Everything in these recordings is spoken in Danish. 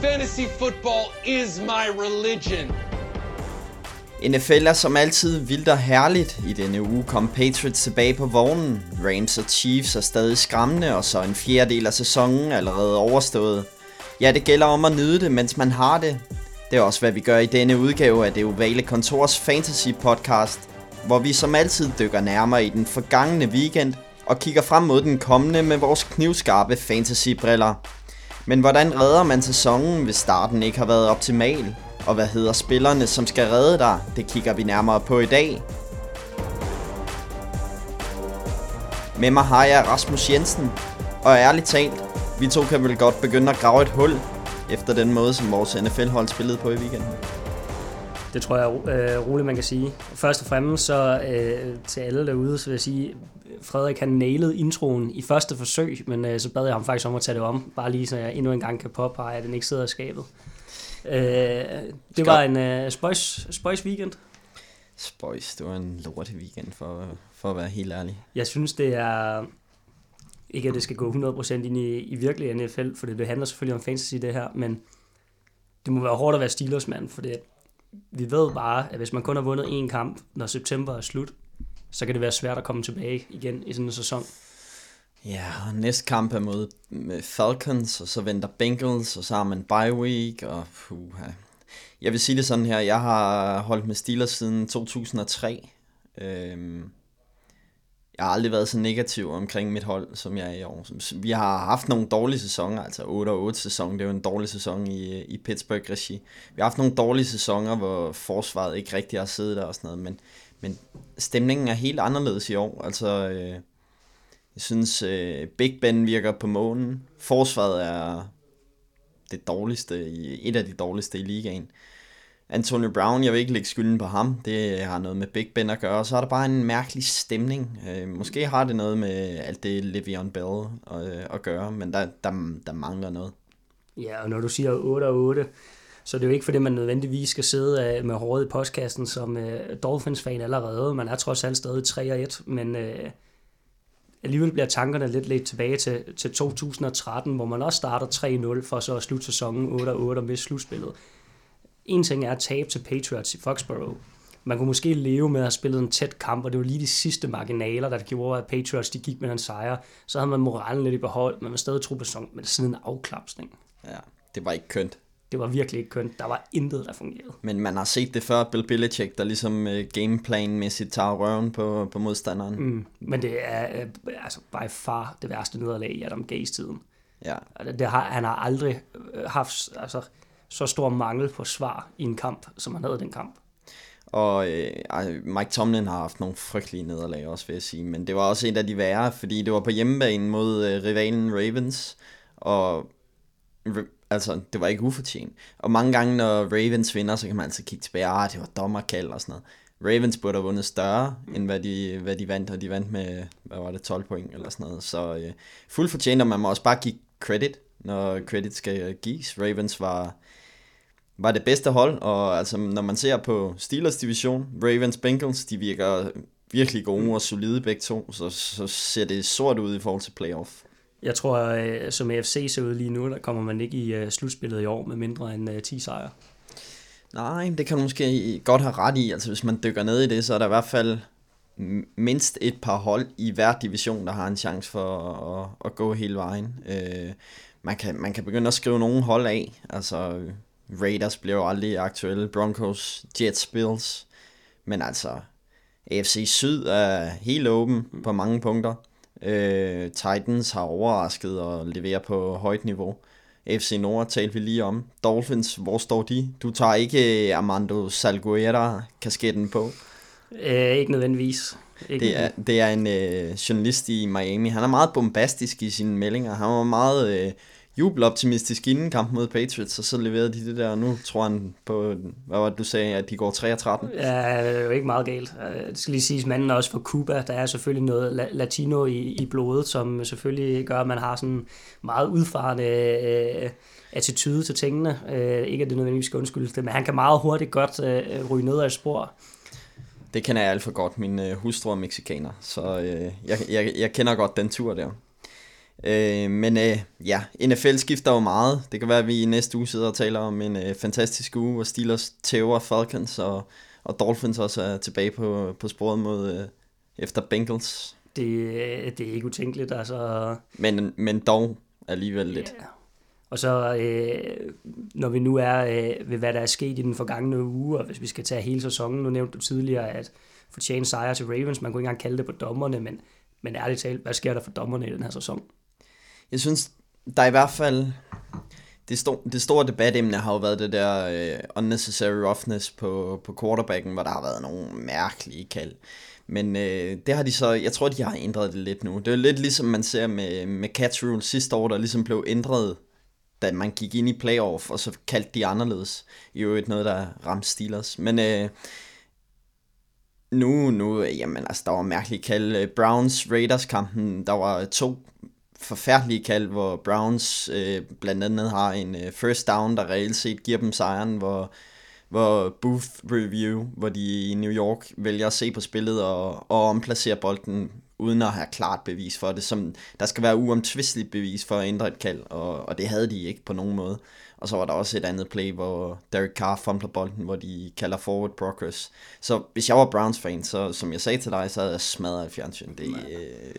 Fantasy football is my religion. NFL er som altid vildt og herligt. I denne uge kom Patriots tilbage på vognen. Rams og Chiefs er stadig skræmmende, og så en fjerdedel af sæsonen allerede overstået. Ja, det gælder om at nyde det, mens man har det. Det er også, hvad vi gør i denne udgave af det ovale kontors fantasy podcast, hvor vi som altid dykker nærmere i den forgangne weekend og kigger frem mod den kommende med vores knivskarpe fantasy-briller. Men hvordan redder man sæsonen, hvis starten ikke har været optimal? Og hvad hedder spillerne, som skal redde dig? Det kigger vi nærmere på i dag. Med mig har jeg Rasmus Jensen, og ærligt talt, vi to kan vel godt begynde at grave et hul efter den måde, som vores NFL-hold spillede på i weekenden. Det tror jeg øh, roligt, man kan sige. Først og fremmest så øh, til alle derude, så vil jeg sige, Frederik han nailede introen i første forsøg, men øh, så bad jeg ham faktisk om at tage det om, bare lige så jeg endnu en gang kan påpege, at den ikke sidder i skabet. Øh, det var en øh, spøjs, spøjs weekend. Spøjs, det var en lorte weekend for, for at være helt ærlig. Jeg synes, det er... Ikke at det skal gå 100% ind i, i virkelig NFL, for det, det handler selvfølgelig om fantasy det her, men det må være hårdt at være Steelers mand, for det, vi ved bare, at hvis man kun har vundet én kamp, når september er slut, så kan det være svært at komme tilbage igen i sådan en sæson. Ja, og næste kamp er mod Falcons, og så venter Bengals, og så har man bye week, og puha. Jeg vil sige det sådan her, jeg har holdt med Steelers siden 2003. Øhm, jeg har aldrig været så negativ omkring mit hold, som jeg er i år. Vi har haft nogle dårlige sæsoner, altså 8-8 sæson, det er jo en dårlig sæson i, i Pittsburgh-regi. Vi har haft nogle dårlige sæsoner, hvor forsvaret ikke rigtig har siddet der og sådan noget, men, men stemningen er helt anderledes i år. Altså, øh, jeg synes, øh, Big Ben virker på månen. Forsvaret er det dårligste, i, et af de dårligste i ligaen. Antonio Brown, jeg vil ikke lægge skylden på ham, det har noget med Big Ben at gøre, så er der bare en mærkelig stemning. Øh, måske har det noget med alt det Le'Veon Bell at, at gøre, men der, der, der mangler noget. Ja, og når du siger 8 og 8, så det er jo ikke fordi, man nødvendigvis skal sidde øh, med håret i postkassen som øh, Dolphins-fan allerede. Man er trods alt stadig 3 og 1, men øh, alligevel bliver tankerne lidt lidt tilbage til, til 2013, hvor man også starter 3-0 for så at slutte sæsonen 8-8 og miste slutspillet en ting er at tabe til Patriots i Foxborough. Man kunne måske leve med at have spillet en tæt kamp, og det var lige de sidste marginaler, der gjorde, at Patriots de gik med en sejr. Så havde man moralen lidt i behold, men man stadig tro på sådan, men siden afklapsning. Ja, det var ikke kønt. Det var virkelig ikke kønt. Der var intet, der fungerede. Men man har set det før, Bill Belichick, der ligesom uh, gameplan-mæssigt tager røven på, på modstanderen. Mm, men det er uh, altså by far det værste nederlag i Adam Gaze-tiden. Ja. Det har, han har aldrig øh, haft, altså, så stor mangel på svar i en kamp, som han havde den kamp. Og øh, Mike Tomlin har haft nogle frygtelige nederlag også, vil jeg sige. Men det var også en af de værre, fordi det var på hjemmebane mod øh, rivalen Ravens. Og altså, det var ikke ufortjent. Og mange gange, når Ravens vinder, så kan man altså kigge tilbage, ah, det var dommerkald og sådan noget. Ravens burde have vundet større, end hvad de, hvad de vandt, og de vandt med, hvad var det, 12 point eller sådan noget. Så øh, fuldt fortjent, og man må også bare give credit, når credit skal gives. Ravens var var det bedste hold, og altså, når man ser på Steelers division, Ravens Bengals, de virker virkelig gode og solide begge to, så, så ser det sort ud i forhold til playoff. Jeg tror, øh, som AFC ser ud lige nu, der kommer man ikke i øh, slutspillet i år med mindre end øh, 10 sejre. Nej, det kan du måske godt have ret i. Altså, hvis man dykker ned i det, så er der i hvert fald mindst et par hold i hver division, der har en chance for at, at gå hele vejen. Uh, man, kan, man kan begynde at skrive nogle hold af. Altså, Raiders blev aldrig aktuelle, Broncos, Jets, Bills. Men altså, AFC Syd er helt åben på mange punkter. Øh, Titans har overrasket og leverer på højt niveau. AFC Nord talte vi lige om. Dolphins, hvor står de? Du tager ikke Armando Salguera kasketten på? Øh, ikke nødvendigvis. Ikke det, er, det er en øh, journalist i Miami. Han er meget bombastisk i sine meldinger. Han var meget øh, jubeloptimistisk inden kampen mod Patriots, og så leverede de det der, og nu tror han på, hvad var det, du sagde, at de går 3 13? Ja, det er jo ikke meget galt. Øh, det skal lige siges, manden er også fra Cuba, der er selvfølgelig noget latino i, i blodet, som selvfølgelig gør, at man har sådan meget udfarende øh, attitude til tingene. Øh, ikke at det nødvendigvis skal undskyldes det, men han kan meget hurtigt godt øh, ryge ned af et spor. Det kender jeg alt for godt. Min øh, hustru er mexikaner, så øh, jeg, jeg, jeg kender godt den tur der. Øh, men øh, ja, NFL skifter jo meget. Det kan være, at vi i næste uge sidder og taler om en øh, fantastisk uge, hvor Steelers tæver Falcons, og, og Dolphins også er tilbage på, på sporet mod øh, efter Bengals. Det, det er ikke utænkeligt, altså. Men, men dog alligevel lidt. Yeah. Og så øh, når vi nu er øh, ved, hvad der er sket i den forgangne uge, og hvis vi skal tage hele sæsonen, nu nævnte du tidligere, at fortjene sejre til Ravens, man kunne ikke engang kalde det på dommerne, men, men ærligt talt, hvad sker der for dommerne i den her sæson? Jeg synes, der er i hvert fald... Det, store, det store debatemne har jo været det der uh, unnecessary roughness på, på quarterbacken, hvor der har været nogle mærkelige kald. Men uh, det har de så, jeg tror, de har ændret det lidt nu. Det er lidt ligesom man ser med, med catch rule sidste år, der ligesom blev ændret, da man gik ind i playoff, og så kaldte de anderledes. I øvrigt noget, der ramte Steelers. Men uh, nu, nu, jamen altså, der var mærkelige kald. Browns Raiders kampen, der var to forfærdelige kald, hvor Browns øh, blandt andet har en øh, first down, der reelt set giver dem sejren, hvor, hvor Booth Review, hvor de i New York vælger at se på spillet og, og omplacere bolden uden at have klart bevis for det. Som, der skal være uomtvisteligt bevis for at ændre et kald, og, og det havde de ikke på nogen måde. Og så var der også et andet play, hvor Derek Carr fumbler bolden, hvor de kalder forward progress. Så hvis jeg var Browns fan, så som jeg sagde til dig, så havde jeg smadret fjernsyn. Det, øh,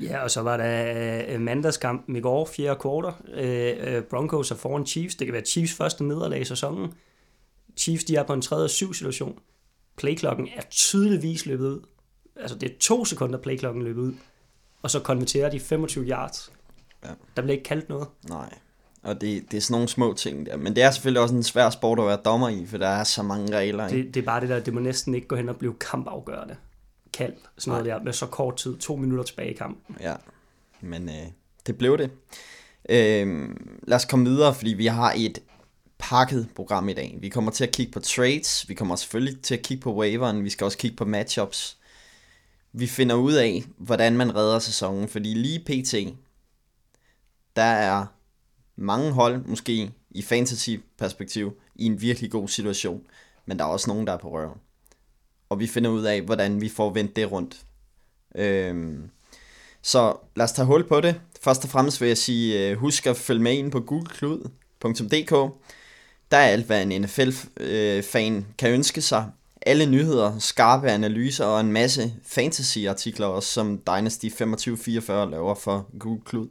Ja, og så var der øh, mandagskampen i går, fjerde kvartal. Øh, øh, Broncos er foran Chiefs. Det kan være Chiefs første nederlag i sæsonen. Chiefs de er på en 3. og 7 situation. Playklokken er tydeligvis løbet ud. Altså det er to sekunder playklokken løbet ud. Og så konverterer de 25 yards. Ja. Der bliver ikke kaldt noget. Nej. Og det, det er sådan nogle små ting der. Men det er selvfølgelig også en svær sport at være dommer i, for der er så mange regler. Det, det er bare det der, det må næsten ikke gå hen og blive kampafgørende kald, sådan noget der, med så kort tid, to minutter tilbage i kampen. Ja, men øh, det blev det. Øh, lad os komme videre, fordi vi har et pakket program i dag. Vi kommer til at kigge på trades, vi kommer selvfølgelig til at kigge på waveren, vi skal også kigge på matchups. Vi finder ud af, hvordan man redder sæsonen, fordi lige pt, der er mange hold, måske i fantasy-perspektiv, i en virkelig god situation, men der er også nogen, der er på røven og vi finder ud af, hvordan vi får vendt det rundt. Øhm, så lad os tage hul på det. Først og fremmest vil jeg sige, øh, husk at følge med ind på googleklud.dk. Der er alt, hvad en NFL-fan øh, kan ønske sig. Alle nyheder, skarpe analyser og en masse fantasy-artikler også, som Dynasty 2544 laver for Google Klud.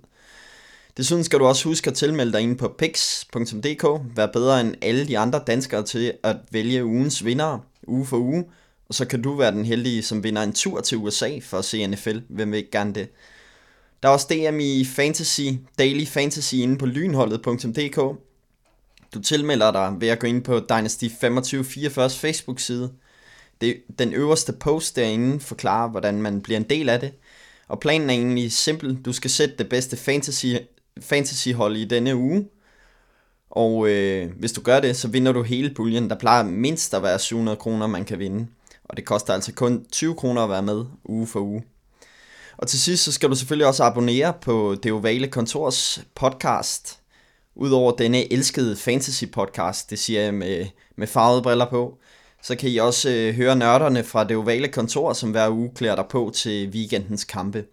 Desuden skal du også huske at tilmelde dig ind på pix.dk. Vær bedre end alle de andre danskere til at vælge ugens vinder uge for uge og så kan du være den heldige, som vinder en tur til USA for at se NFL. Hvem vil ikke gerne det? Der er også DM i Fantasy, Daily Fantasy inde på lynholdet.dk. Du tilmelder dig ved at gå ind på Dynasty 2544's Facebook-side. Det, den øverste post derinde forklarer, hvordan man bliver en del af det. Og planen er egentlig simpel. Du skal sætte det bedste fantasy, fantasy-hold i denne uge. Og øh, hvis du gør det, så vinder du hele puljen. Der plejer mindst at være 700 kroner, man kan vinde og det koster altså kun 20 kroner at være med uge for uge. Og til sidst så skal du selvfølgelig også abonnere på Det Ovale Kontors podcast. Udover denne elskede fantasy podcast, det siger jeg med, med farvede briller på, så kan I også øh, høre nørderne fra Det Ovale Kontor, som hver uge klæder dig på til weekendens kampe.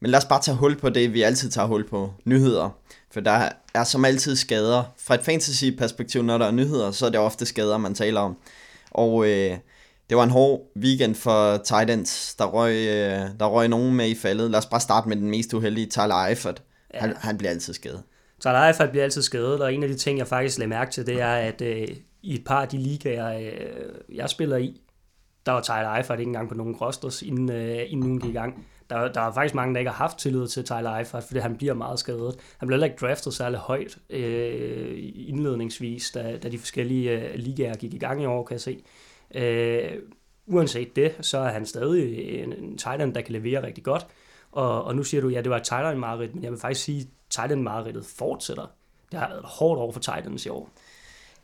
Men lad os bare tage hul på det, vi altid tager hul på. Nyheder. For der er som altid skader. Fra et fantasy-perspektiv, når der er nyheder, så er det ofte skader, man taler om. Og øh, det var en hård weekend for Titans. Der røg, øh, der røg nogen med i faldet. Lad os bare starte med den mest uheldige, Tyler Eifert. Ja. Han, han bliver altid skadet. Tyler Eifert bliver altid skadet, og en af de ting, jeg faktisk lagde mærke til, det er, at øh, i et par af de ligaer, øh, jeg spiller i, der var Tyler Eifert ikke engang på nogen rosters, inden, øh, inden ugen gik i gang. Der, der er faktisk mange, der ikke har haft tillid til Tyler Eifert, fordi han bliver meget skadet. Han blev heller ikke draftet særlig højt øh, indledningsvis, da, da de forskellige øh, ligaer gik i gang i år, kan jeg se. Øh, uanset det, så er han stadig en, en tight der kan levere rigtig godt. Og, og nu siger du, ja, det var et tight end mareridt, men jeg vil faktisk sige, at tight end mareridtet fortsætter. Det har været hårdt over for Titans i år.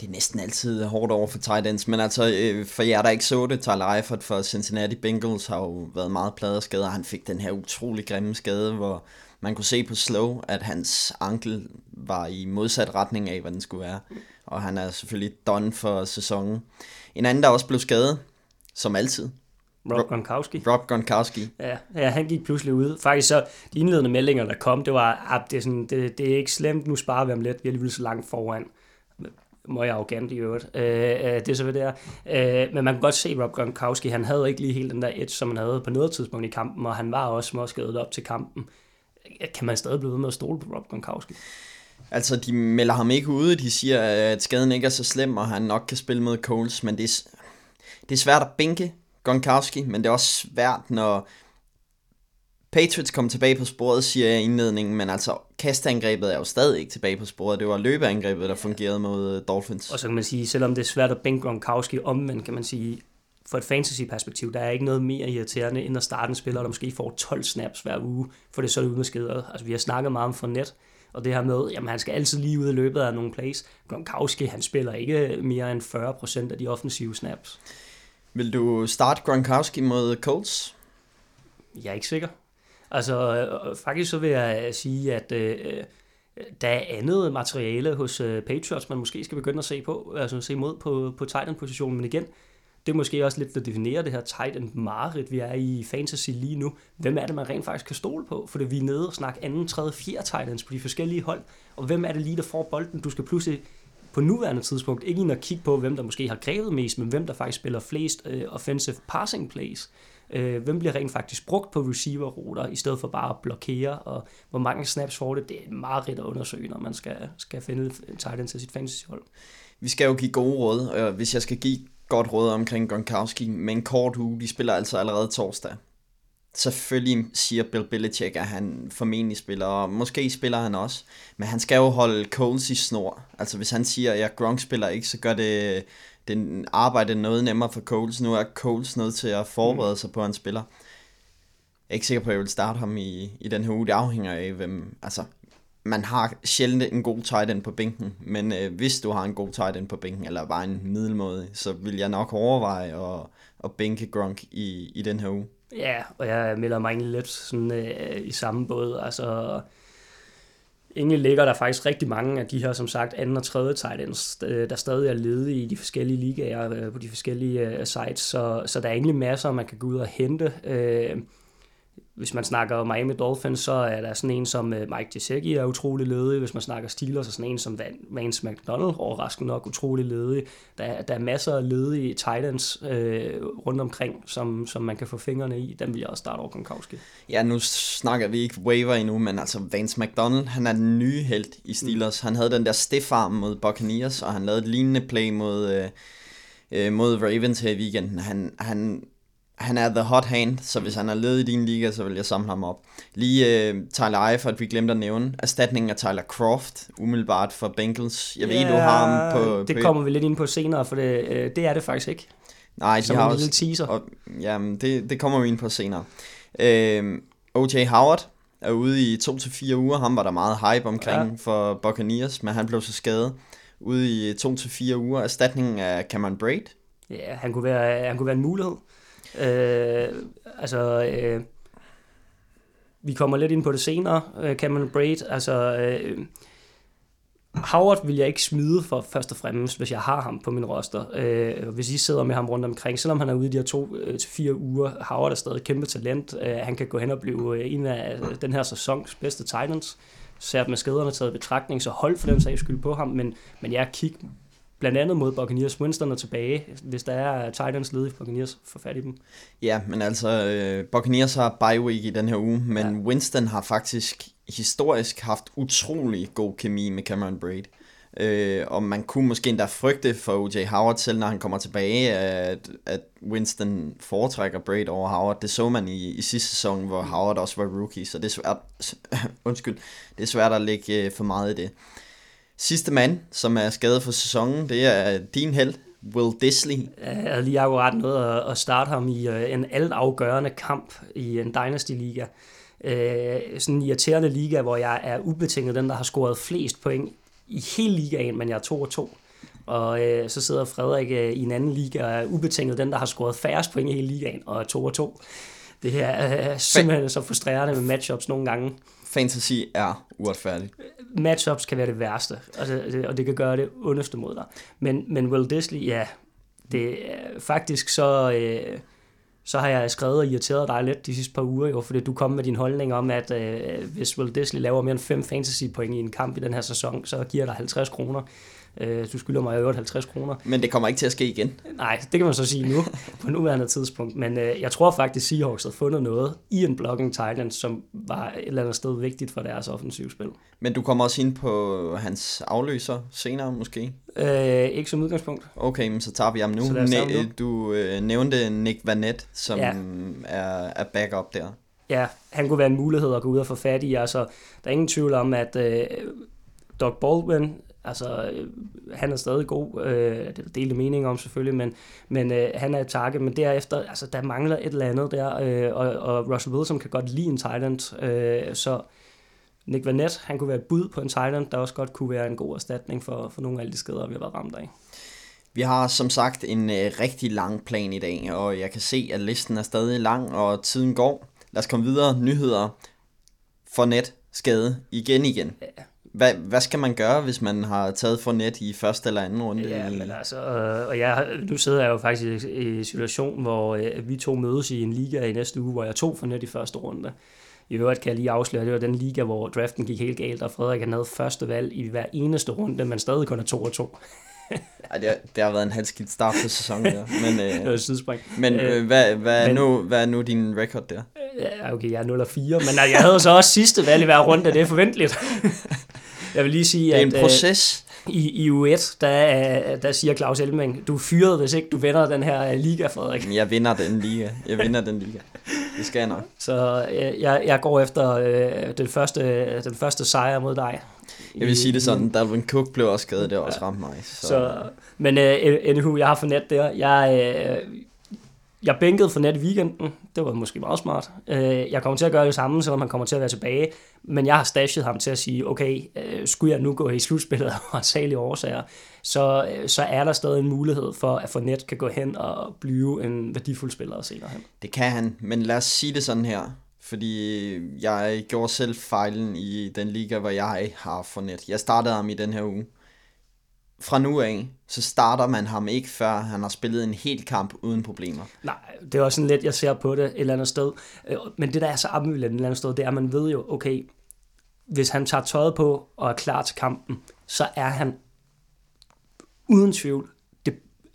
Det er næsten altid hårdt over for tight ends, men altså øh, for jer, der ikke så det, Tyler Eifert for Cincinnati Bengals har jo været meget pladeskadet, og han fik den her utrolig grimme skade, hvor man kunne se på slow, at hans ankel var i modsat retning af, hvad den skulle være. Og han er selvfølgelig done for sæsonen. En anden, der også blev skadet, som altid, Rob Gronkowski. Rob Gronkowski. Ja, ja, han gik pludselig ud. Faktisk så, de indledende meldinger, der kom, det var, at det er, sådan, det, det er ikke slemt, nu sparer vi ham lidt, vi er alligevel så langt foran. Må jeg arrogant i øvrigt. Øh, øh, det er så, hvad det er. Øh, men man kan godt se, at Rob Gronkowski, han havde ikke lige helt den der edge, som han havde på noget tidspunkt i kampen, og han var også småskadet op til kampen. Kan man stadig blive ved med at stole på Rob Gronkowski? Altså, de melder ham ikke ude. De siger, at skaden ikke er så slem, og han nok kan spille mod Coles. Men det er, det er svært at bænke Gronkowski, men det er også svært, når Patriots kommer tilbage på sporet, siger jeg i indledningen, men altså kastangrebet er jo stadig ikke tilbage på sporet. Det var løbeangrebet, der fungerede mod Dolphins. Og så kan man sige, selvom det er svært at bænke Gronkowski omvendt, kan man sige, for et fantasy-perspektiv, der er ikke noget mere irriterende, end at starte en spiller, der måske får 12 snaps hver uge, for det er så det. Altså, vi har snakket meget om for net, og det her med, jamen han skal altid lige ud i løbet af nogle plays. Gronkowski, han spiller ikke mere end 40% af de offensive snaps. Vil du starte Gronkowski mod Colts? Jeg er ikke sikker. Altså, øh, faktisk så vil jeg sige, at øh, der er andet materiale hos øh, Patriots, man måske skal begynde at se på, altså se mod på, på tight positionen men igen, det er måske også lidt at definere det her tight end mareridt, vi er i fantasy lige nu. Hvem er det, man rent faktisk kan stole på? For vi er nede og snakke anden, tredje, fjerde tight ends på de forskellige hold. Og hvem er det lige, der får bolden? Du skal pludselig på nuværende tidspunkt ikke ind og kigge på, hvem der måske har grebet mest, men hvem der faktisk spiller flest øh, offensive passing plays. Øh, hvem bliver rent faktisk brugt på receiver-ruter, i stedet for bare at blokere, og hvor mange snaps får det, det er meget rigtigt at undersøge, når man skal, skal finde en tight end til sit fantasy-hold. Vi skal jo give gode råd, og hvis jeg skal give godt råd omkring Gronkowski, men kort uge, de spiller altså allerede torsdag. Selvfølgelig siger Bill Belichick, at han formentlig spiller, og måske spiller han også, men han skal jo holde Coles i snor. Altså hvis han siger, at ja, Gronk spiller ikke, så gør det, det arbejde noget nemmere for Coles. Nu er Coles nødt til at forberede sig på, at han spiller. Jeg er ikke sikker på, at jeg vil starte ham i, i den her uge. Det afhænger af, hvem... Altså, man har sjældent en god tight end på bænken, men øh, hvis du har en god tight end på bænken, eller bare en middelmåde, så vil jeg nok overveje at, at bænke Gronk i, i den her uge. Ja, og jeg melder mig egentlig lidt sådan, øh, i samme båd. Altså, egentlig ligger der faktisk rigtig mange af de her, som sagt, anden og tredje tight ends, øh, der stadig er ledige i de forskellige ligaer øh, på de forskellige øh, sites, så, så der er egentlig masser, man kan gå ud og hente. Øh, hvis man snakker Miami Dolphins, så er der sådan en som øh, Mike Gesicki er utrolig ledig. Hvis man snakker Steelers, så sådan en som Vance McDonald, overraskende nok utrolig ledig. Der, der er masser af ledige Titans øh, rundt omkring, som, som man kan få fingrene i. Den vil jeg også starte over Gronkowski. Ja, nu snakker vi ikke waiver endnu, men altså Vance McDonald, han er den nye held i Steelers. Mm. Han havde den der stiff arm mod Buccaneers, og han lavede et lignende play mod... Øh, øh mod Ravens her i weekenden. Han, han han er the hot hand, så hvis han er led i din liga, så vil jeg samle ham op. Lige uh, Tyler Eifert, vi glemte at nævne. Erstatningen af Tyler Croft, umiddelbart for Bengals. Jeg ved, yeah, du har ham på... Det kommer vi lidt ind på senere, for det, uh, det er det faktisk ikke. Nej, de har en også... teaser. Og, jamen, det, det kommer vi ind på senere. Øh, O.J. Howard er ude i 2-4 uger. Ham var der meget hype omkring ja. for Buccaneers, men han blev så skadet. Ude i 2-4 uger. Erstatningen af Cameron Braid. Ja, han kunne være, han kunne være en mulighed. Øh, altså, øh, vi kommer lidt ind på det senere, øh, Cameron Braid. Altså, øh, Howard vil jeg ikke smide for først og fremmest, hvis jeg har ham på min roster. Øh, hvis I sidder med ham rundt omkring, selvom han er ude i de her to øh, til fire uger, Howard er stadig kæmpe talent. Øh, han kan gå hen og blive øh, en af øh, den her sæsons bedste Titans. Sært med skaderne taget i betragtning, så hold for den sags skyld på ham, men, men jeg kigger blandt andet mod Buccaneers. Winston er tilbage, hvis der er Titans ledige Buccaneers, få fat i dem. Ja, men altså, uh, Buccaneers har bye week i den her uge, men ja. Winston har faktisk historisk haft utrolig god kemi med Cameron Braid. Uh, og man kunne måske endda frygte for O.J. Howard selv, når han kommer tilbage, at, at Winston foretrækker Braid over Howard. Det så man i, i sidste sæson, hvor Howard også var rookie, så det er svært, undskyld, det er svært at lægge uh, for meget i det. Sidste mand, som er skadet for sæsonen, det er din held, Will Disley. Jeg havde lige akkurat noget at starte ham i øh, en altafgørende kamp i en Dynasty-liga. Øh, sådan en irriterende liga, hvor jeg er ubetinget den, der har scoret flest point i hele ligaen, men jeg er 2 og 2. Og øh, så sidder Frederik øh, i en anden liga og er ubetinget den, der har scoret færrest point i hele ligaen, og er 2 og 2. Det her er simpelthen så frustrerende med matchups nogle gange fantasy er uretfærdigt. Matchups kan være det værste, altså, og det kan gøre det underste mod dig. Men, men Will Disley, ja, det er faktisk så... Øh, så har jeg skrevet og irriteret dig lidt de sidste par uger, jo, fordi du kom med din holdning om, at øh, hvis Will Disley laver mere end 5 fantasy point i en kamp i den her sæson, så giver der 50 kroner. Øh, du skylder mig jo 50 kroner. Men det kommer ikke til at ske igen. Nej, det kan man så sige nu, på nuværende tidspunkt. Men øh, jeg tror faktisk, Seahawks havde fundet noget i en blocking Titans, som var et eller andet sted vigtigt for deres offensivspil. Men du kommer også ind på hans afløser senere måske? Øh, ikke som udgangspunkt. Okay, men så tager vi ham nu. Så nu. du øh, nævnte Nick Vanette, som Ja. er, er backup der. Ja, han kunne være en mulighed at gå ud og få fat i. Altså, der er ingen tvivl om, at øh, Doug Baldwin, altså, øh, han er stadig god. Øh, det er delte mening om selvfølgelig, men, men øh, han er et target. Men derefter, altså, der mangler et eller andet der, øh, og, og Russell Wilson kan godt lide en tight end, øh, så Nick Vanette, han kunne være et bud på en tight end, der også godt kunne være en god erstatning for, for nogle af alle de skader, vi har været ramt af. Vi har som sagt en øh, rigtig lang plan i dag, og jeg kan se, at listen er stadig lang, og tiden går. Lad os komme videre. Nyheder for net skade igen igen. Hvad, hvad skal man gøre, hvis man har taget for net i første eller anden runde? Ja, men altså, øh, og jeg, nu sidder jeg jo faktisk i, i en situation, hvor øh, vi to mødes i en liga i næste uge, hvor jeg tog for net i første runde. I øvrigt kan jeg lige afsløre, at det var den liga, hvor draften gik helt galt, og Frederik han havde første valg i hver eneste runde, men stadig kun er 2 og 2. Ej, det, har, det har været en halvskidt start på sæsonen der. Men, Det øh, et sidespring. men øh, hvad, hvad, er men- nu, hvad er nu din record der? Ja, okay, jeg er 0 og 4, men jeg havde så også sidste valg i hver runde, det er forventeligt. Jeg vil lige sige, Det er en at proces. øh, i, i U1, der, øh, der siger Claus Elming, du er fyret, hvis ikke du vinder den her øh, liga, Frederik. Jeg vinder den liga. Jeg vinder den liga. Det skal jeg nok. Så øh, jeg, jeg går efter øh, den, første, den første sejr mod dig. Jeg vil sige det sådan, Dalvin Cook blev også skadet, det også ramt mig. Så, Så, men øh, anywho, jeg har for net der. Jeg, øh, jeg bænkede for net i weekenden. Det var måske meget smart. Øh, jeg kommer til at gøre det samme, selvom han kommer til at være tilbage. Men jeg har stashet ham til at sige, okay, skulle jeg nu gå i slutspillet af årsagelige årsager, så, så er der stadig en mulighed for, at for net kan gå hen og blive en værdifuld spiller senere hen. Det kan han, men lad os sige det sådan her. Fordi jeg gjorde selv fejlen i den liga, hvor jeg har for net. Jeg startede ham i den her uge. Fra nu af, så starter man ham ikke, før han har spillet en hel kamp uden problemer. Nej, det er også sådan lidt, jeg ser på det et eller andet sted. Øh, men det, der er så ambivalent et eller andet sted, det er, at man ved jo, okay, hvis han tager tøjet på og er klar til kampen, så er han uden tvivl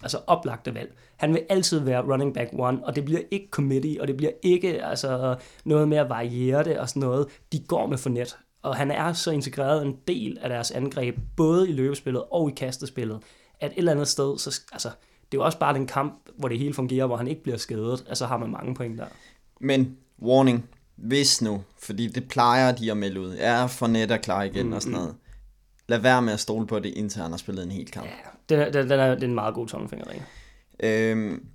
altså oplagte valg. Han vil altid være running back one, og det bliver ikke committee, og det bliver ikke altså, noget med at variere det og sådan noget. De går med for net, og han er så integreret en del af deres angreb, både i løbespillet og i kastespillet, at et eller andet sted, så, altså, det er jo også bare den kamp, hvor det hele fungerer, hvor han ikke bliver skadet, altså har man mange point der. Men, warning, hvis nu, fordi det plejer de at melde ud, er for net er klar igen og sådan noget. Lad være med at stole på det, indtil han har spillet en hel kamp. Den, er- den, den er, det er en meget god tommelfingerregel. Øhm,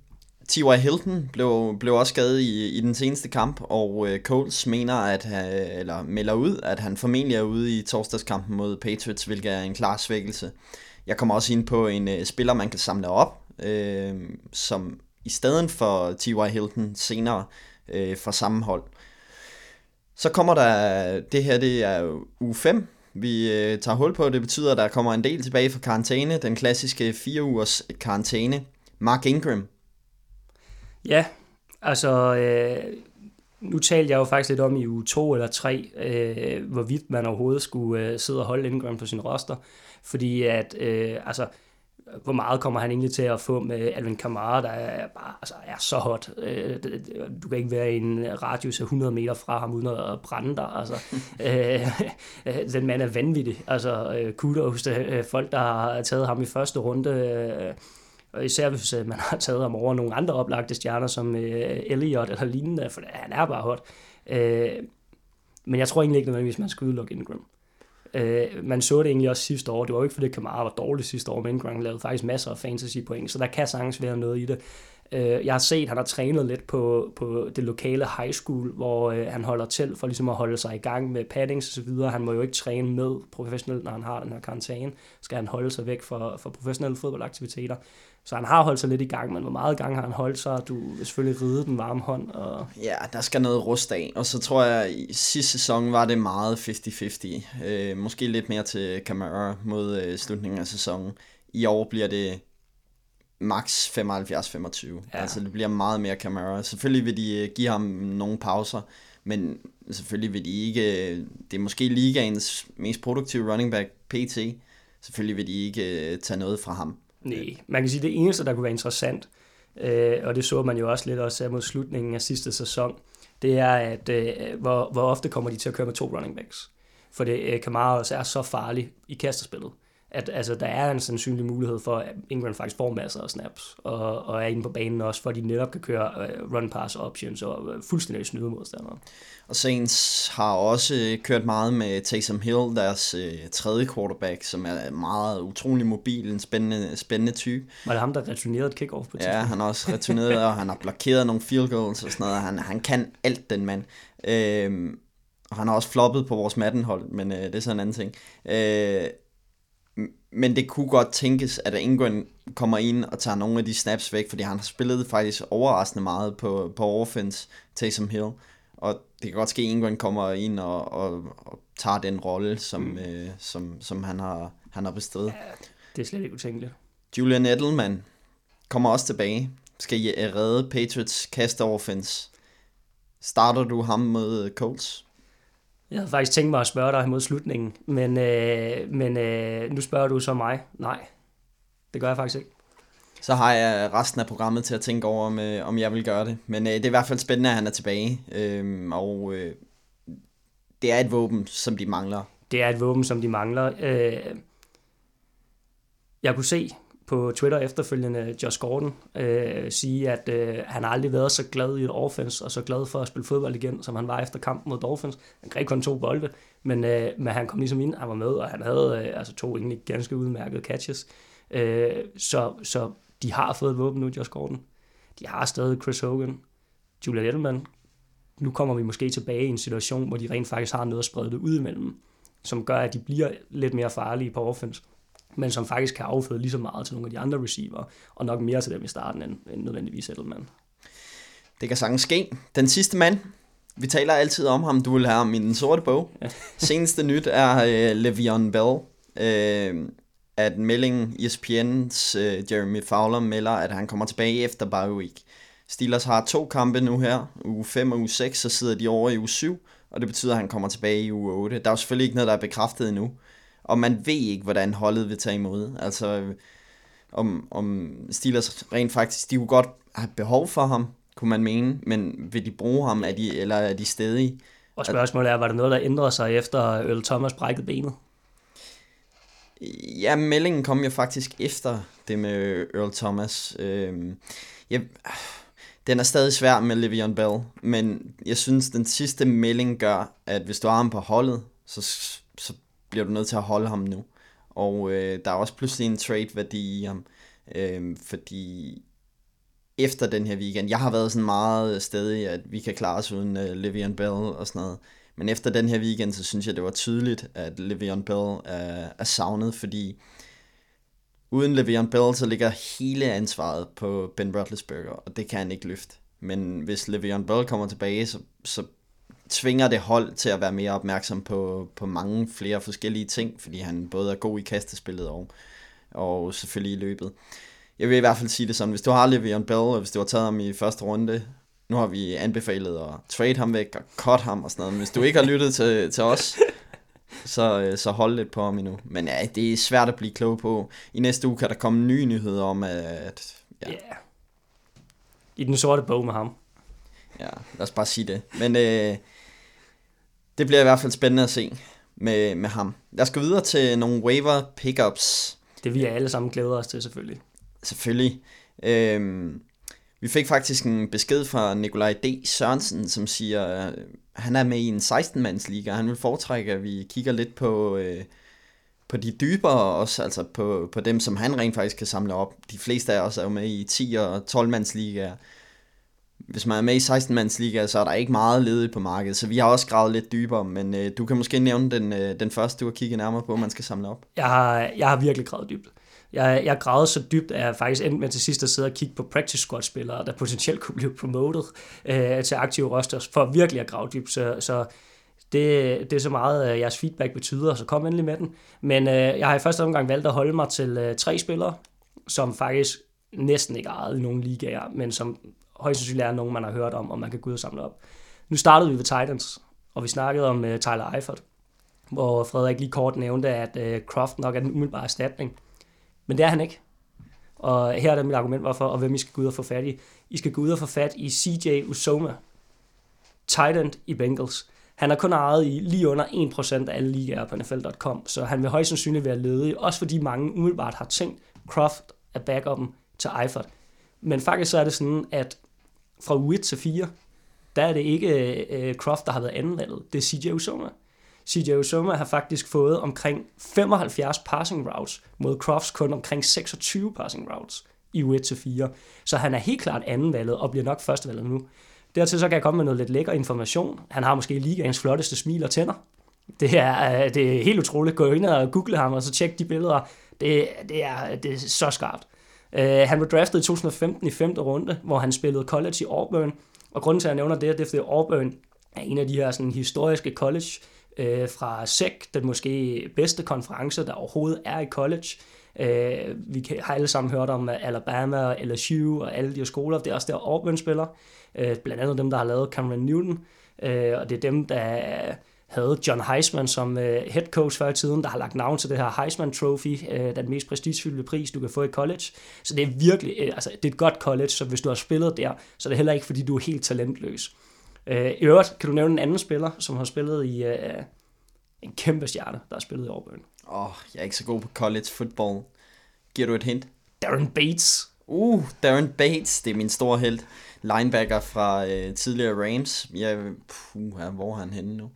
T.Y. Hilton blev, blev også skadet i, i den seneste kamp, og øh, Coles mener, at han, eller melder ud, at han formentlig er ude i torsdagskampen mod Patriots, hvilket er en klar svækkelse. Jeg kommer også ind på en øh, spiller, man kan samle op, øh, som i stedet for T.Y. Hilton senere øh, fra samme hold. Så kommer der, det her det er uge 5, vi øh, tager hul på. Det betyder, at der kommer en del tilbage fra karantæne, den klassiske 4 ugers karantæne. Mark Ingram, Ja, altså, øh, nu talte jeg jo faktisk lidt om i uge 2 eller 3, øh, hvorvidt man overhovedet skulle øh, sidde og holde Ingram på sin roster, fordi at, øh, altså, hvor meget kommer han egentlig til at få med Alvin Kamara, der er, bare, altså, er så hot. Øh, du kan ikke være i en radius af 100 meter fra ham, uden at brænde dig. Altså, øh, øh, den mand er vanvittig. Altså, øh, kudos til folk, der har taget ham i første runde. Og især hvis man har taget ham over nogle andre oplagte stjerner, som Elliot eller lignende, for han er bare hot. Men jeg tror egentlig ikke nødvendigvis, man skal udelukke Ingram. Øh, man så det egentlig også sidste år. Det var jo ikke, fordi Kamara var dårlig sidste år, men Ingram lavede faktisk masser af fantasy point, så der kan sagtens være noget i det. Øh, jeg har set, at han har trænet lidt på, på det lokale high school, hvor øh, han holder til for ligesom at holde sig i gang med paddings og så videre. Han må jo ikke træne med professionelt, når han har den her karantæne. Skal han holde sig væk fra, fra professionelle fodboldaktiviteter. Så han har holdt sig lidt i gang, men hvor meget gang har han holdt sig? Du vil selvfølgelig ride den varme hånd. Og... Ja, der skal noget rust af. Og så tror jeg, at i sidste sæson var det meget 50-50. Øh, måske lidt mere til Camara mod øh, slutningen af sæsonen. I år bliver det max 75-25. Ja. Altså det bliver meget mere Camara. Selvfølgelig vil de øh, give ham nogle pauser, men selvfølgelig vil de ikke, det er måske ligaens mest produktive running back, PT, selvfølgelig vil de ikke tage noget fra ham. Nej, man kan sige, at det eneste, der kunne være interessant, øh, og det så man jo også lidt også mod slutningen af sidste sæson, det er, at øh, hvor, hvor ofte kommer de til at køre med to running backs. For det, øh, Kamara også er så farlig i kastespillet, at altså, der er en sandsynlig mulighed for, at England faktisk får masser af snaps, og, og er inde på banen også, for de netop kan køre uh, run-pass options og uh, fuldstændig snyde modstandere. Og Saints har også kørt meget med Taysom Hill, deres uh, tredje quarterback, som er meget utrolig mobil, en spændende, spændende type. Var det ham, der returnerede et kick-off på Ja, han har også returneret, og han har blokeret nogle field goals og sådan noget. Han, han kan alt, den mand. Uh, og han har også floppet på vores Madden-hold, men uh, det er sådan en anden ting. Uh, men det kunne godt tænkes, at England kommer ind og tager nogle af de snaps væk, fordi han har spillet faktisk overraskende meget på, på offense, Taysom Hill. Og det kan godt ske, at England kommer ind og, og, og tager den rolle, som, mm. øh, som, som han har, han har bestridt. Ja, det er slet ikke utænkeligt. Julian Edelman kommer også tilbage. Skal I redde Patriots cast offense? Starter du ham mod Colts? Jeg havde faktisk tænkt mig at spørge dig mod slutningen, men, øh, men øh, nu spørger du så mig. Nej, det gør jeg faktisk ikke. Så har jeg resten af programmet til at tænke over, om, øh, om jeg vil gøre det. Men øh, det er i hvert fald spændende, at han er tilbage. Øh, og øh, det er et våben, som de mangler. Det er et våben, som de mangler. Øh, jeg kunne se på Twitter efterfølgende Josh Gordon øh, sige, at øh, han har aldrig været så glad i et offense, og så glad for at spille fodbold igen, som han var efter kampen mod Dolphins. Han greb kun to bolde, men, øh, men han kom ligesom ind, han var med, og han havde øh, altså to egentlig ganske udmærkede catches. Øh, så, så de har fået et våben nu, Josh Gordon. De har stadig Chris Hogan, Julian Edelman. Nu kommer vi måske tilbage i en situation, hvor de rent faktisk har noget at sprede det ud imellem, som gør, at de bliver lidt mere farlige på offense men som faktisk kan afføde lige så meget til nogle af de andre receiver, og nok mere til dem i starten end, end nødvendigvis Edelman. Det kan sagtens ske. Den sidste mand, vi taler altid om ham, du vil have ham i den sorte bog. Seneste nyt er uh, Le'Veon Bell. Uh, at meldingen ESPN's uh, Jeremy Fowler melder, at han kommer tilbage efter bye week. Steelers har to kampe nu her, uge 5 og uge 6, så sidder de over i uge 7, og det betyder, at han kommer tilbage i uge 8. Der er jo selvfølgelig ikke noget, der er bekræftet endnu og man ved ikke, hvordan holdet vil tage imod. Altså, om, om Steelers rent faktisk, de kunne godt have behov for ham, kunne man mene, men vil de bruge ham, er de, eller er de stedige? Og spørgsmålet er, var der noget, der ændrede sig efter Earl Thomas brækkede benet? Ja, meldingen kom jo faktisk efter det med Earl Thomas. Øhm, ja, den er stadig svær med Le'Veon Bell, men jeg synes, den sidste melding gør, at hvis du har ham på holdet, så, så bliver du nødt til at holde ham nu. Og øh, der er også pludselig en trade-værdi i ham, øh, fordi efter den her weekend, jeg har været sådan meget øh, stedig, at vi kan klare os uden øh, Le'Veon Bell og sådan noget, men efter den her weekend, så synes jeg, det var tydeligt, at Le'Veon Bell er, er savnet, fordi uden Le'Veon Bell, så ligger hele ansvaret på Ben Roethlisberger, og det kan han ikke løfte. Men hvis Le'Veon Bell kommer tilbage, så, så tvinger det hold til at være mere opmærksom på, på mange flere forskellige ting, fordi han både er god i kastespillet og, og selvfølgelig i løbet. Jeg vil i hvert fald sige det sådan, hvis du har Le'Veon Bell, og hvis du har taget ham i første runde, nu har vi anbefalet at trade ham væk og cut ham og sådan noget, men hvis du ikke har lyttet til, til os, så, så hold lidt på ham endnu. Men ja, det er svært at blive klog på. I næste uge kan der komme nye nyheder om, at... Ja. Yeah. I den sorte bog med ham. Ja, lad os bare sige det. Men øh, det bliver i hvert fald spændende at se med, med ham. Lad os gå videre til nogle waiver pickups. Det vi alle sammen glæder os til, selvfølgelig. Selvfølgelig. Øhm, vi fik faktisk en besked fra Nikolaj D. Sørensen, som siger, at han er med i en 16-mands liga. Han vil foretrække, at vi kigger lidt på, øh, på de dybere også, altså på, på dem, som han rent faktisk kan samle op. De fleste af os er jo med i 10- og 12-mands ligaer hvis man er med i 16-mands liga, så er der ikke meget ledigt på markedet, så vi har også gravet lidt dybere, men øh, du kan måske nævne den, øh, den første, du har kigget nærmere på, man skal samle op. Jeg har, jeg har virkelig gravet dybt. Jeg, jeg gravede så dybt, at jeg faktisk endte med til sidst at sidde og kigge på practice squad spillere, der potentielt kunne blive promoted øh, til aktive rosters, for virkelig at grave dybt. Så, så det, det er så meget, øh, jeres feedback betyder, så kom endelig med den. Men øh, jeg har i første omgang valgt at holde mig til øh, tre spillere, som faktisk næsten ikke ejet i nogen ligaer, men som højst sandsynligt er nogen, man har hørt om, og man kan gå ud og samle op. Nu startede vi ved Titans, og vi snakkede om uh, Tyler Eifert, hvor Frederik lige kort nævnte, at uh, Croft nok er den umiddelbare erstatning. Men det er han ikke. Og her er det mit argument, hvorfor, og hvem I skal gå ud og få fat i. I skal gå ud og få fat i CJ Usoma, tight i Bengals. Han har kun ejet i lige under 1% af alle ligaer på NFL.com, så han vil højst sandsynligt være ledig, også fordi mange umiddelbart har tænkt, Croft er backupen til Eifert. Men faktisk så er det sådan, at fra uge 1 til 4, der er det ikke øh, øh, Croft, der har været andenvalget. Det er CJ Uzoma. CJ Uzoma har faktisk fået omkring 75 passing routes, mod Crofts kun omkring 26 passing routes i u 1 til 4. Så han er helt klart andenvalget og bliver nok førstevalget nu. Dertil så kan jeg komme med noget lidt lækker information. Han har måske ligaens flotteste smil og tænder. Det er, øh, det er helt utroligt. Gå ind og google ham, og så tjek de billeder. Det, det, er, det er så skarpt. Uh, han blev draftet i 2015 i femte runde, hvor han spillede college i Auburn. Og grunden til, at jeg nævner det, det er, fordi Auburn er en af de her sådan, historiske college uh, fra SEC, den måske bedste konference, der overhovedet er i college. Uh, vi har alle sammen hørt om Alabama og LSU og alle de her skoler. Det er også der Auburn spiller. Uh, blandt andet dem, der har lavet Cameron Newton. Uh, og det er dem, der havde John Heisman som uh, head coach før i tiden, der har lagt navn til det her Heisman Trophy, uh, den mest prestigefyldte pris, du kan få i college. Så det er virkelig, uh, altså det er et godt college, så hvis du har spillet der, så er det heller ikke, fordi du er helt talentløs. Uh, I øvrigt kan du nævne en anden spiller, som har spillet i uh, en kæmpe stjerne, der har spillet i Auburn. Åh, oh, jeg er ikke så god på college football. Giver du et hint? Darren Bates. Uh, Darren Bates, det er min store held. Linebacker fra uh, tidligere Rams. Ja, puh, hvor er han henne nu?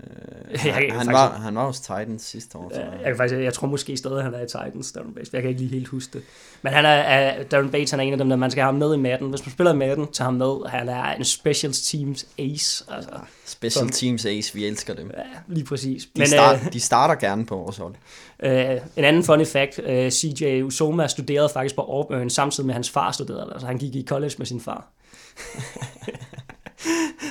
Uh, han, han, faktisk, var, han var hos Titans sidste år. Jeg, jeg, kan faktisk, jeg tror måske stadig, at han er i Titans, Darren Bates. Jeg kan ikke lige helt huske det. Men han er, uh, Darren Bates han er en af dem, der man skal have med i Madden. Hvis man spiller i Madden, tager ham med. Han er en special teams ace. Altså, special som, teams ace, vi elsker dem. Ja, lige præcis. De, Men, start, uh, de starter gerne på vores hold. Uh, en anden funny fact, uh, CJ Usoma studerede faktisk på Auburn, samtidig med hans far studerede der. Så han gik i college med sin far.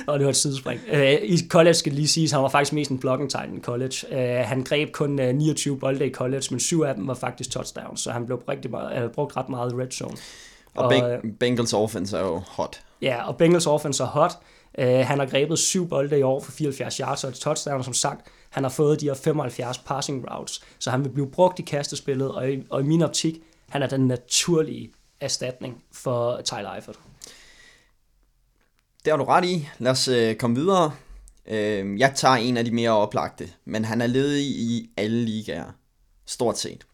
og det var et sidespring. Uh, I college skal lige sige, at han var faktisk mest en blocking titan i college. Uh, han greb kun uh, 29 bolde i college, men syv af dem var faktisk touchdowns, så han blev rigtig meget, uh, brugt ret meget i red zone. Og, og Bengals offense er jo hot. Ja, og Bengals offense er hot. Uh, han har grebet syv bolde i år for 74 yards og et touchdown, som sagt. Han har fået de her 75 passing routes, så han vil blive brugt i kastespillet, og i, og i min optik, han er den naturlige erstatning for Tyler Eifert. Det har du ret i. Lad os øh, komme videre. Øh, jeg tager en af de mere oplagte, men han er ledig i alle ligaer. Stort set.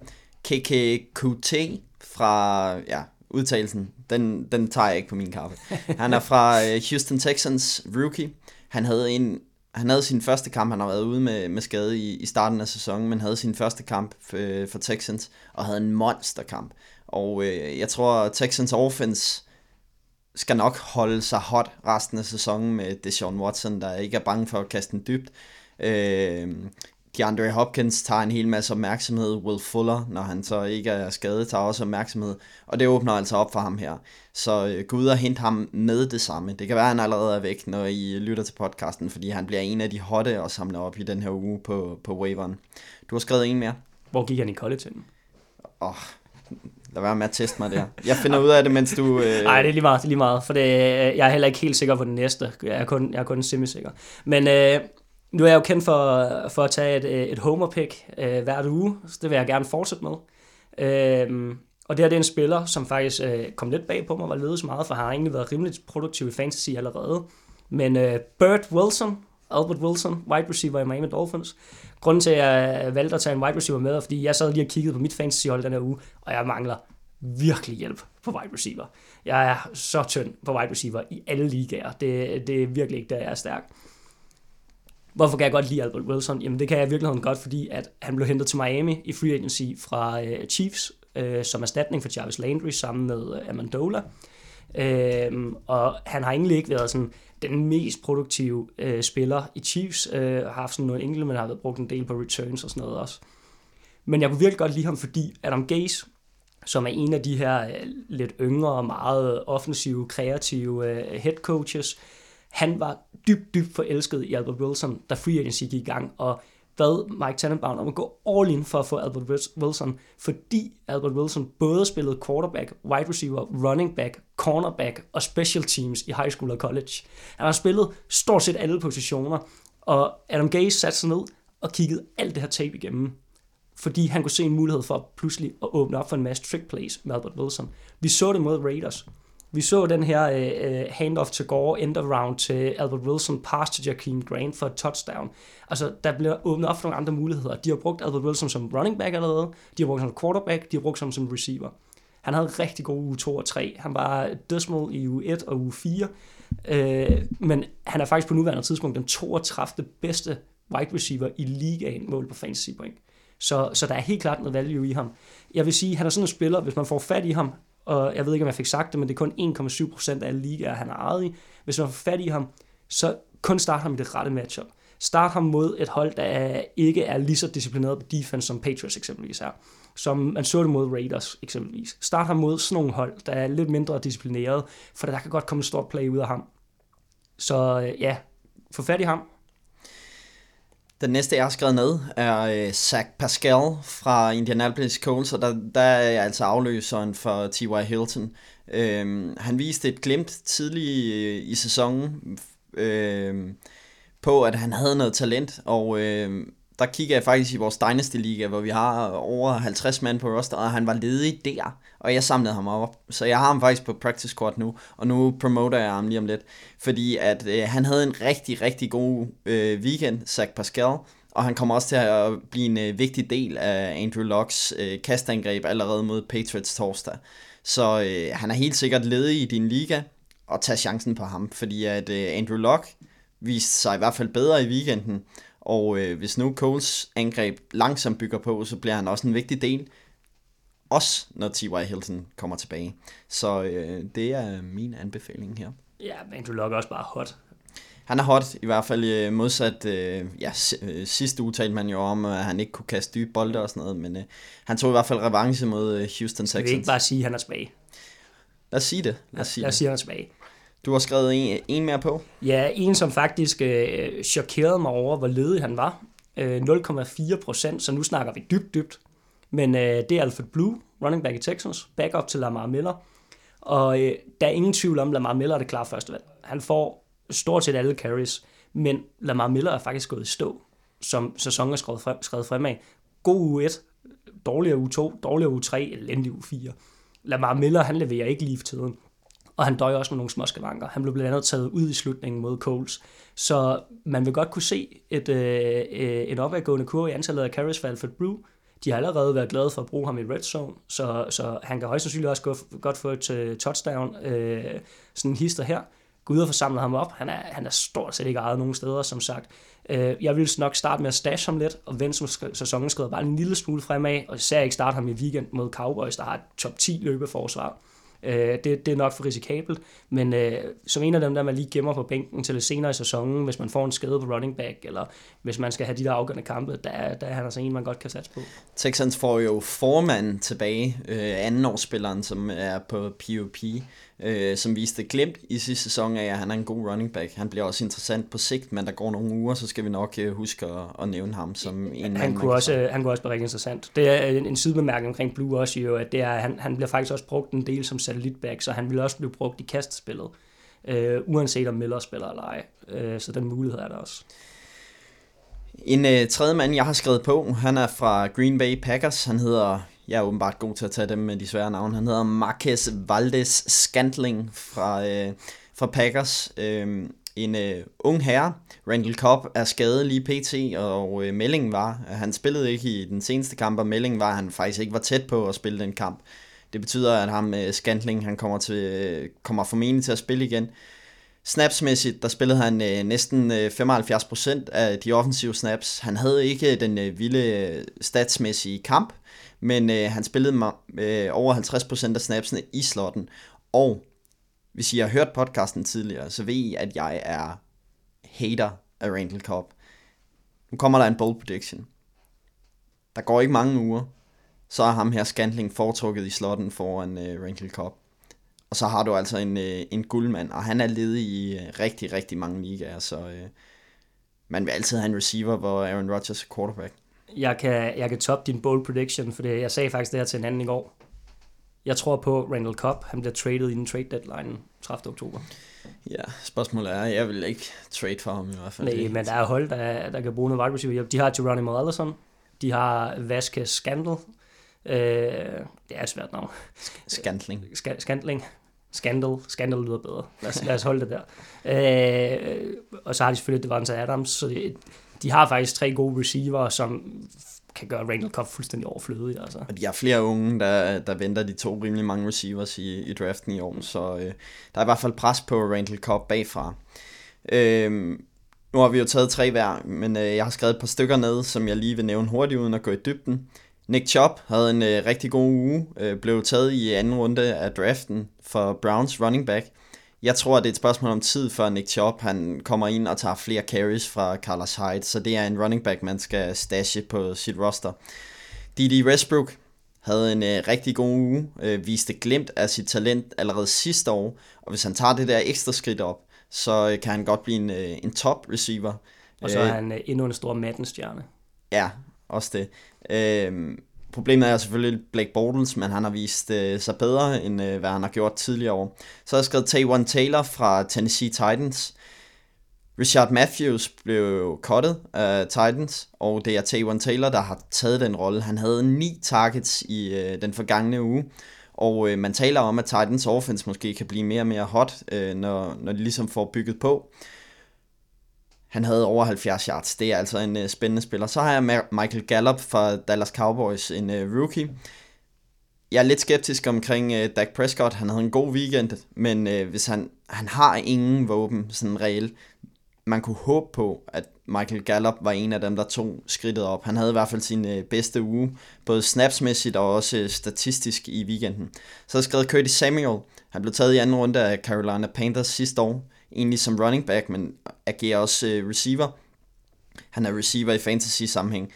KKQT fra, ja, udtalelsen, den, den tager jeg ikke på min kaffe. Han er fra øh, Houston Texans rookie. Han havde en han havde sin første kamp, han har været ude med, med skade i, i starten af sæsonen, men havde sin første kamp for, for Texans, og havde en monsterkamp. Og øh, jeg tror, Texans offense skal nok holde sig hot resten af sæsonen med Deshaun Watson, der ikke er bange for at kaste den dybt. Øh, DeAndre Hopkins tager en hel masse opmærksomhed. Will Fuller, når han så ikke er skadet, tager også opmærksomhed. Og det åbner altså op for ham her. Så øh, gå ud og hente ham med det samme. Det kan være, at han allerede er væk, når I lytter til podcasten, fordi han bliver en af de hotte og samler op i den her uge på, på waveren. Du har skrevet en mere. Hvor gik han i college Åh, oh, Lad være med at teste mig der. Jeg finder ud af det, mens du... Øh, Nej, øh... det er lige meget, det er lige meget, for det, øh, jeg er heller ikke helt sikker på den næste. Jeg er kun, jeg er kun semi-sikker. Men øh, nu er jeg jo kendt for, for at tage et, øh, et homer-pick øh, hver uge, så det vil jeg gerne fortsætte med. Øh, og det her det er en spiller, som faktisk øh, kom lidt bag på mig, var ledet så meget, for har egentlig været rimelig produktiv i fantasy allerede. Men øh, Bert Wilson, Albert Wilson, wide receiver i Miami Dolphins. Grunden til, at jeg valgte at tage en wide receiver med, er, fordi jeg sad lige og kiggede på mit fantasyhold den her uge, og jeg mangler virkelig hjælp på wide receiver. Jeg er så tynd på wide receiver i alle ligaer. Det, det er virkelig ikke der, jeg er stærk. Hvorfor kan jeg godt lide Albert Wilson? Jamen det kan jeg i virkeligheden godt, fordi at han blev hentet til Miami i free agency fra øh, Chiefs, øh, som erstatning for Jarvis Landry sammen med øh, Amandola. Øh, og han har egentlig ikke været sådan den mest produktive øh, spiller i Chiefs. Øh, har haft sådan noget enkelt, men har været brugt en del på returns og sådan noget også. Men jeg kunne virkelig godt lide ham, fordi Adam Gaze, som er en af de her øh, lidt yngre og meget offensive, kreative øh, head coaches, han var dybt, dybt forelsket i Albert Wilson, da free agency gik i gang, og bad Mike Tannenbaum om at gå all in for at få Albert Wilson, fordi Albert Wilson både spillede quarterback, wide receiver, running back, cornerback og special teams i high school og college. Han har spillet stort set alle positioner, og Adam Gase satte sig ned og kiggede alt det her tape igennem, fordi han kunne se en mulighed for pludselig at åbne op for en masse trick plays med Albert Wilson. Vi så det mod Raiders. Vi så den her øh, øh, uh, handoff til Gore, end of round til Albert Wilson, pass til Jakeem Grant for et touchdown. Altså, der bliver åbnet op for nogle andre muligheder. De har brugt Albert Wilson som running back allerede, de har brugt ham som quarterback, de har brugt ham som receiver. Han havde rigtig gode uge 2 og 3. Han var dødsmål i uge 1 og uge 4. Uh, øh, men han er faktisk på nuværende tidspunkt den 32. bedste wide receiver i ligaen mål på fantasy point. Så, så der er helt klart noget value i ham. Jeg vil sige, han er sådan en spiller, hvis man får fat i ham, og jeg ved ikke, om jeg fik sagt det, men det er kun 1,7% af alle ligaer, han har ejet i. Hvis man får fat i ham, så kun start ham i det rette matchup. Start ham mod et hold, der ikke er lige så disciplineret på defense, som Patriots eksempelvis er. Som man så det mod Raiders eksempelvis. Start ham mod sådan nogle hold, der er lidt mindre disciplineret, for der kan godt komme et stort play ud af ham. Så øh, ja, få fat i ham, den næste, jeg har skrevet ned, er øh, uh, Zach Pascal fra Indianapolis Colts, og der, der er jeg altså afløseren for T.Y. Hilton. Uh, han viste et glimt tidligt i, øh, i sæsonen uh, på, at han havde noget talent, og uh, der kigger jeg faktisk i vores Dynasty Liga, hvor vi har over 50 mand på roster, og han var ledig der, og jeg samlede ham op. Så jeg har ham faktisk på practice squad nu, og nu promoter jeg ham lige om lidt, fordi at øh, han havde en rigtig, rigtig god øh, weekend, Zach Pascal, og han kommer også til at blive en øh, vigtig del af Andrew Locks øh, kastangreb allerede mod Patriots torsdag. Så øh, han er helt sikkert ledig i din liga, og tag chancen på ham, fordi at øh, Andrew Lock viste sig i hvert fald bedre i weekenden, og øh, hvis nu Coles angreb langsomt bygger på, så bliver han også en vigtig del, også når T.Y. Hilton kommer tilbage. Så øh, det er min anbefaling her. Ja, men du lukker også bare hot. Han er hot, i hvert fald øh, modsat, øh, ja, øh, sidste uge talte man jo om, at han ikke kunne kaste dybe bolde og sådan noget, men øh, han tog i hvert fald revanche mod øh, Houston Texans. Jeg vil ikke bare sige, at han er tilbage. Lad os sige det. Lad os sige, Lad os sige at han er tilbage. Du har skrevet en, en mere på? Ja, en som faktisk øh, chokerede mig over, hvor ledig han var. Øh, 0,4 procent, så nu snakker vi dybt, dybt. Men øh, det er Alfred Blue, running back i Texans, backup til Lamar Miller. Og øh, der er ingen tvivl om, at Lamar Miller er det klare første valg. Han får stort set alle carries, men Lamar Miller er faktisk gået i stå, som sæsonen er skrevet, frem, skrevet fremad. God uge 1, dårligere uge 2, dårligere uge 3, elendig uge 4. Lamar Miller, han leverer ikke lige for tiden og han døjer også med nogle små skavanker. Han blev blandt andet taget ud i slutningen mod Coles. Så man vil godt kunne se et, øh, øh et en opadgående kurve i antallet af carries for Alfred Brew. De har allerede været glade for at bruge ham i red zone, så, så han kan højst sandsynligt også gå, godt få et uh, touchdown, øh, sådan en hister her. Gå ud og få samlet ham op. Han er, han er stort set ikke ejet nogen steder, som sagt. Øh, jeg vil nok starte med at stash ham lidt, og vente som sæsonen skrider bare en lille smule fremad, og især ikke starte ham i weekend mod Cowboys, der har et top 10 løbeforsvar. Øh, det, det er nok for risikabelt, men øh, som en af dem, der man lige gemmer på bænken til lidt senere i sæsonen, hvis man får en skade på running back, eller hvis man skal have de der afgørende kampe, der, der er han altså en, man godt kan satse på. Texans får jo formanden tilbage, øh, andenårsspilleren, som er på POP, øh, som viste glemt i sidste sæson af, at han er en god running back. Han bliver også interessant på sigt, men der går nogle uger, så skal vi nok øh, huske at, at nævne ham som en han kunne, også, han kunne også blive rigtig interessant. Det er en, en sidebemærkning omkring Blue også jo, at det er, han, han bliver faktisk også brugt en del som satellitback, så han vil også blive brugt i kastespillet, øh, uanset om Miller spiller eller ej. Øh, så den mulighed er der også. En øh, tredje mand, jeg har skrevet på, han er fra Green Bay Packers. Han hedder jeg er åbenbart god til at tage dem med de svære navne. Han hedder Marquez Valdes Scantling fra, øh, fra Packers. Øh, en øh, ung herre. Randall Cobb er skadet lige pt, og øh, meldingen var, at han spillede ikke i den seneste kamp, og meldingen var, at han faktisk ikke var tæt på at spille den kamp. Det betyder, at ham øh, Scantling, han kommer, til, øh, kommer formentlig til at spille igen. Snapsmæssigt, der spillede han øh, næsten øh, 75% af de offensive snaps. Han havde ikke den øh, vilde øh, statsmæssige kamp, men øh, han spillede øh, over 50% af snapsene i slotten. Og hvis I har hørt podcasten tidligere, så ved I, at jeg er hater af Randall Cobb. Nu kommer der en bold prediction. Der går ikke mange uger, så er ham her Scantling foretrukket i slotten foran øh, Randall Cobb. Og så har du altså en, øh, en guldmand, og han er ledig i øh, rigtig, rigtig mange ligaer, så øh, man vil altid have en receiver, hvor Aaron Rodgers er quarterback. Jeg kan, jeg kan toppe din bold prediction, for det, jeg sagde faktisk det her til en anden i går. Jeg tror på Randall Cobb, han bliver traded inden trade deadline 30. oktober. Ja, spørgsmålet er, jeg vil ikke trade for ham i hvert fald. Nej, men der er hold, der, der kan bruge noget wide receiver. De har Geronimo Allison, de har Vasquez Scandal. Øh, det er et svært navn. Skandling. Sk- Scandling. Scandal. Scandal lyder bedre. Lad os, lad os holde det der. Øh, og så har de selvfølgelig Devonta Adams. Så de, de har faktisk tre gode receiver, som kan gøre Randall Cobb fuldstændig overflødig. Altså. Og de har flere unge, der, der venter de to rimelig mange receivers i, i draften i år, så øh, der er i hvert fald pres på Randall Cobb bagfra. Øh, nu har vi jo taget tre hver, men øh, jeg har skrevet et par stykker ned, som jeg lige vil nævne hurtigt, uden at gå i dybden. Nick Chubb havde en øh, rigtig god uge, øh, blev taget i anden runde af draften for Browns running back. Jeg tror, at det er et spørgsmål om tid, før Nick Chubb han kommer ind og tager flere carries fra Carlos Hyde, så det er en running back, man skal stashe på sit roster. Didi Westbrook havde en øh, rigtig god uge, øh, viste glemt af sit talent allerede sidste år, og hvis han tager det der ekstra skridt op, så øh, kan han godt blive en, øh, en top receiver. Og så er han øh, endnu en stor Madden-stjerne. Ja, også det. Øh, Problemet er selvfølgelig Blake Bortles, men han har vist øh, sig bedre, end øh, hvad han har gjort tidligere år. Så har jeg skrevet Taywan Taylor fra Tennessee Titans. Richard Matthews blev cuttet af Titans, og det er Taywan Taylor, der har taget den rolle. Han havde ni targets i øh, den forgangne uge, og øh, man taler om, at Titans offense måske kan blive mere og mere hot, øh, når, når de ligesom får bygget på. Han havde over 70 yards. Det er altså en øh, spændende spiller. Så har jeg Michael Gallup fra Dallas Cowboys, en øh, rookie. Jeg er lidt skeptisk omkring øh, Dak Prescott. Han havde en god weekend, men øh, hvis han, han har ingen våben, sådan reelt, man kunne håbe på, at Michael Gallup var en af dem, der tog skridtet op. Han havde i hvert fald sin øh, bedste uge, både snapsmæssigt og også øh, statistisk i weekenden. Så har skrevet Curtis Samuel. Han blev taget i anden runde af Carolina Panthers sidste år egentlig som running back, men agerer også øh, receiver. Han er receiver i fantasy sammenhæng.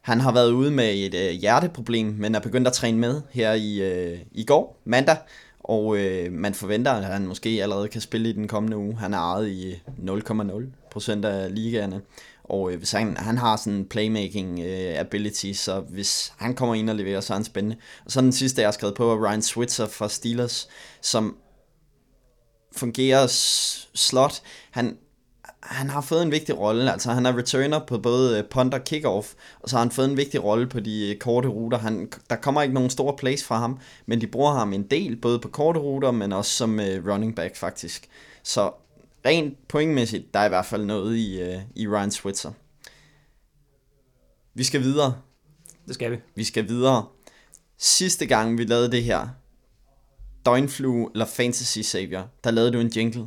Han har været ude med et øh, hjerteproblem, men er begyndt at træne med her i, øh, i går, mandag, og øh, man forventer, at han måske allerede kan spille i den kommende uge. Han er ejet i øh, 0,0% af ligaerne, og øh, hvis han, han har sådan en playmaking øh, ability, så hvis han kommer ind og leverer, så er han spændende. Og så den sidste, jeg har skrevet på, er Ryan Switzer fra Steelers, som fungerer slot. Han, han har fået en vigtig rolle, altså han er returner på både øh, punt og kickoff, og så har han fået en vigtig rolle på de øh, korte ruter. Han, der kommer ikke nogen store plays fra ham, men de bruger ham en del, både på korte ruter, men også som uh, running back faktisk. Så rent pointmæssigt, der er i hvert fald noget i, i Ryan Switzer. Vi skal videre. Det skal vi. Vi skal videre. Sidste gang vi lavede det her, Døgnflue eller Fantasy Savior, der lavede du en jingle.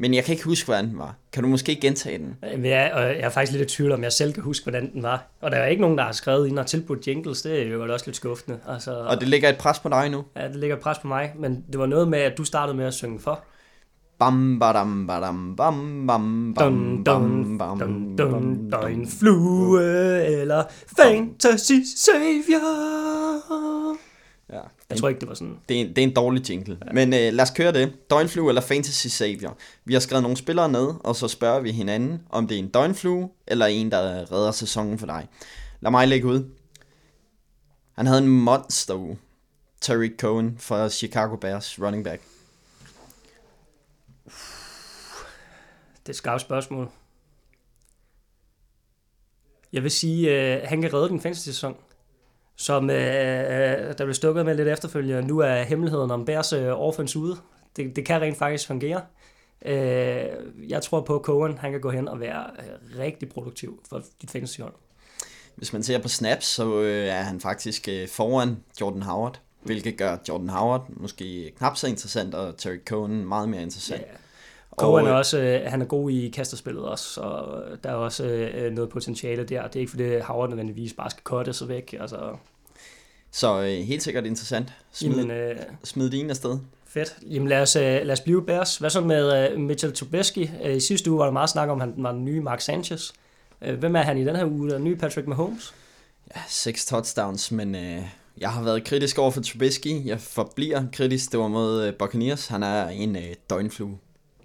Men jeg kan ikke huske, hvordan den var. Kan du måske gentage den? Ja, og jeg er faktisk lidt i tvivl om, jeg selv kan huske, hvordan den var. Og der er ikke nogen, der har skrevet ind og tilbudt jingles. Det er jo også lidt skuffende. Altså, og det ligger et pres på dig nu? Ja, det ligger et pres på mig. Men det var noget med, at du startede med at synge for. Bam, badam, badam, bam, bam, bam, bam, bam, dun, dun, dun, flue eller fantasy savior. Ja. Jeg tror ikke, det var sådan. Det er en, det er en dårlig jingle. Ja. Men øh, lad os køre det. Døgnflue eller Fantasy Savior. Vi har skrevet nogle spillere ned, og så spørger vi hinanden, om det er en døgnflue, eller en, der redder sæsonen for dig. Lad mig lægge ud. Han havde en monster uge. Tariq Cohen fra Chicago Bears, running back. Det er et skarpt spørgsmål. Jeg vil sige, øh, han kan redde den fantasy-sæson som øh, øh, der blev stukket med lidt efterfølgende. Nu er hemmeligheden om Bærs øh, offense ude. Det, det kan rent faktisk fungere. Øh, jeg tror på, at Cohen han kan gå hen og være øh, rigtig produktiv for dit fantasyhold. Hvis man ser på snaps, så øh, er han faktisk øh, foran Jordan Howard, hvilket gør Jordan Howard måske knap så interessant, og Terry Cohen meget mere interessant. Yeah. Cohen er også, øh, han er god i kasterspillet også, og der er også øh, noget potentiale der. Det er ikke fordi Howard nødvendigvis bare skal cutte sig væk. Altså. Så øh, helt sikkert interessant. Smid, Jamen, øh, smid din afsted. Fedt. Jamen lad os, øh, lad os blive Bears. Hvad så med øh, Mitchell Trubisky? Øh, I sidste uge var der meget snak om, at han var den nye Mark Sanchez. Øh, hvem er han i den her uge? Den nye Patrick Mahomes? Ja, seks touchdowns, men øh, jeg har været kritisk over for Trubisky. Jeg forbliver kritisk. Det var mod øh, Buccaneers. Han er en øh, døgnflue.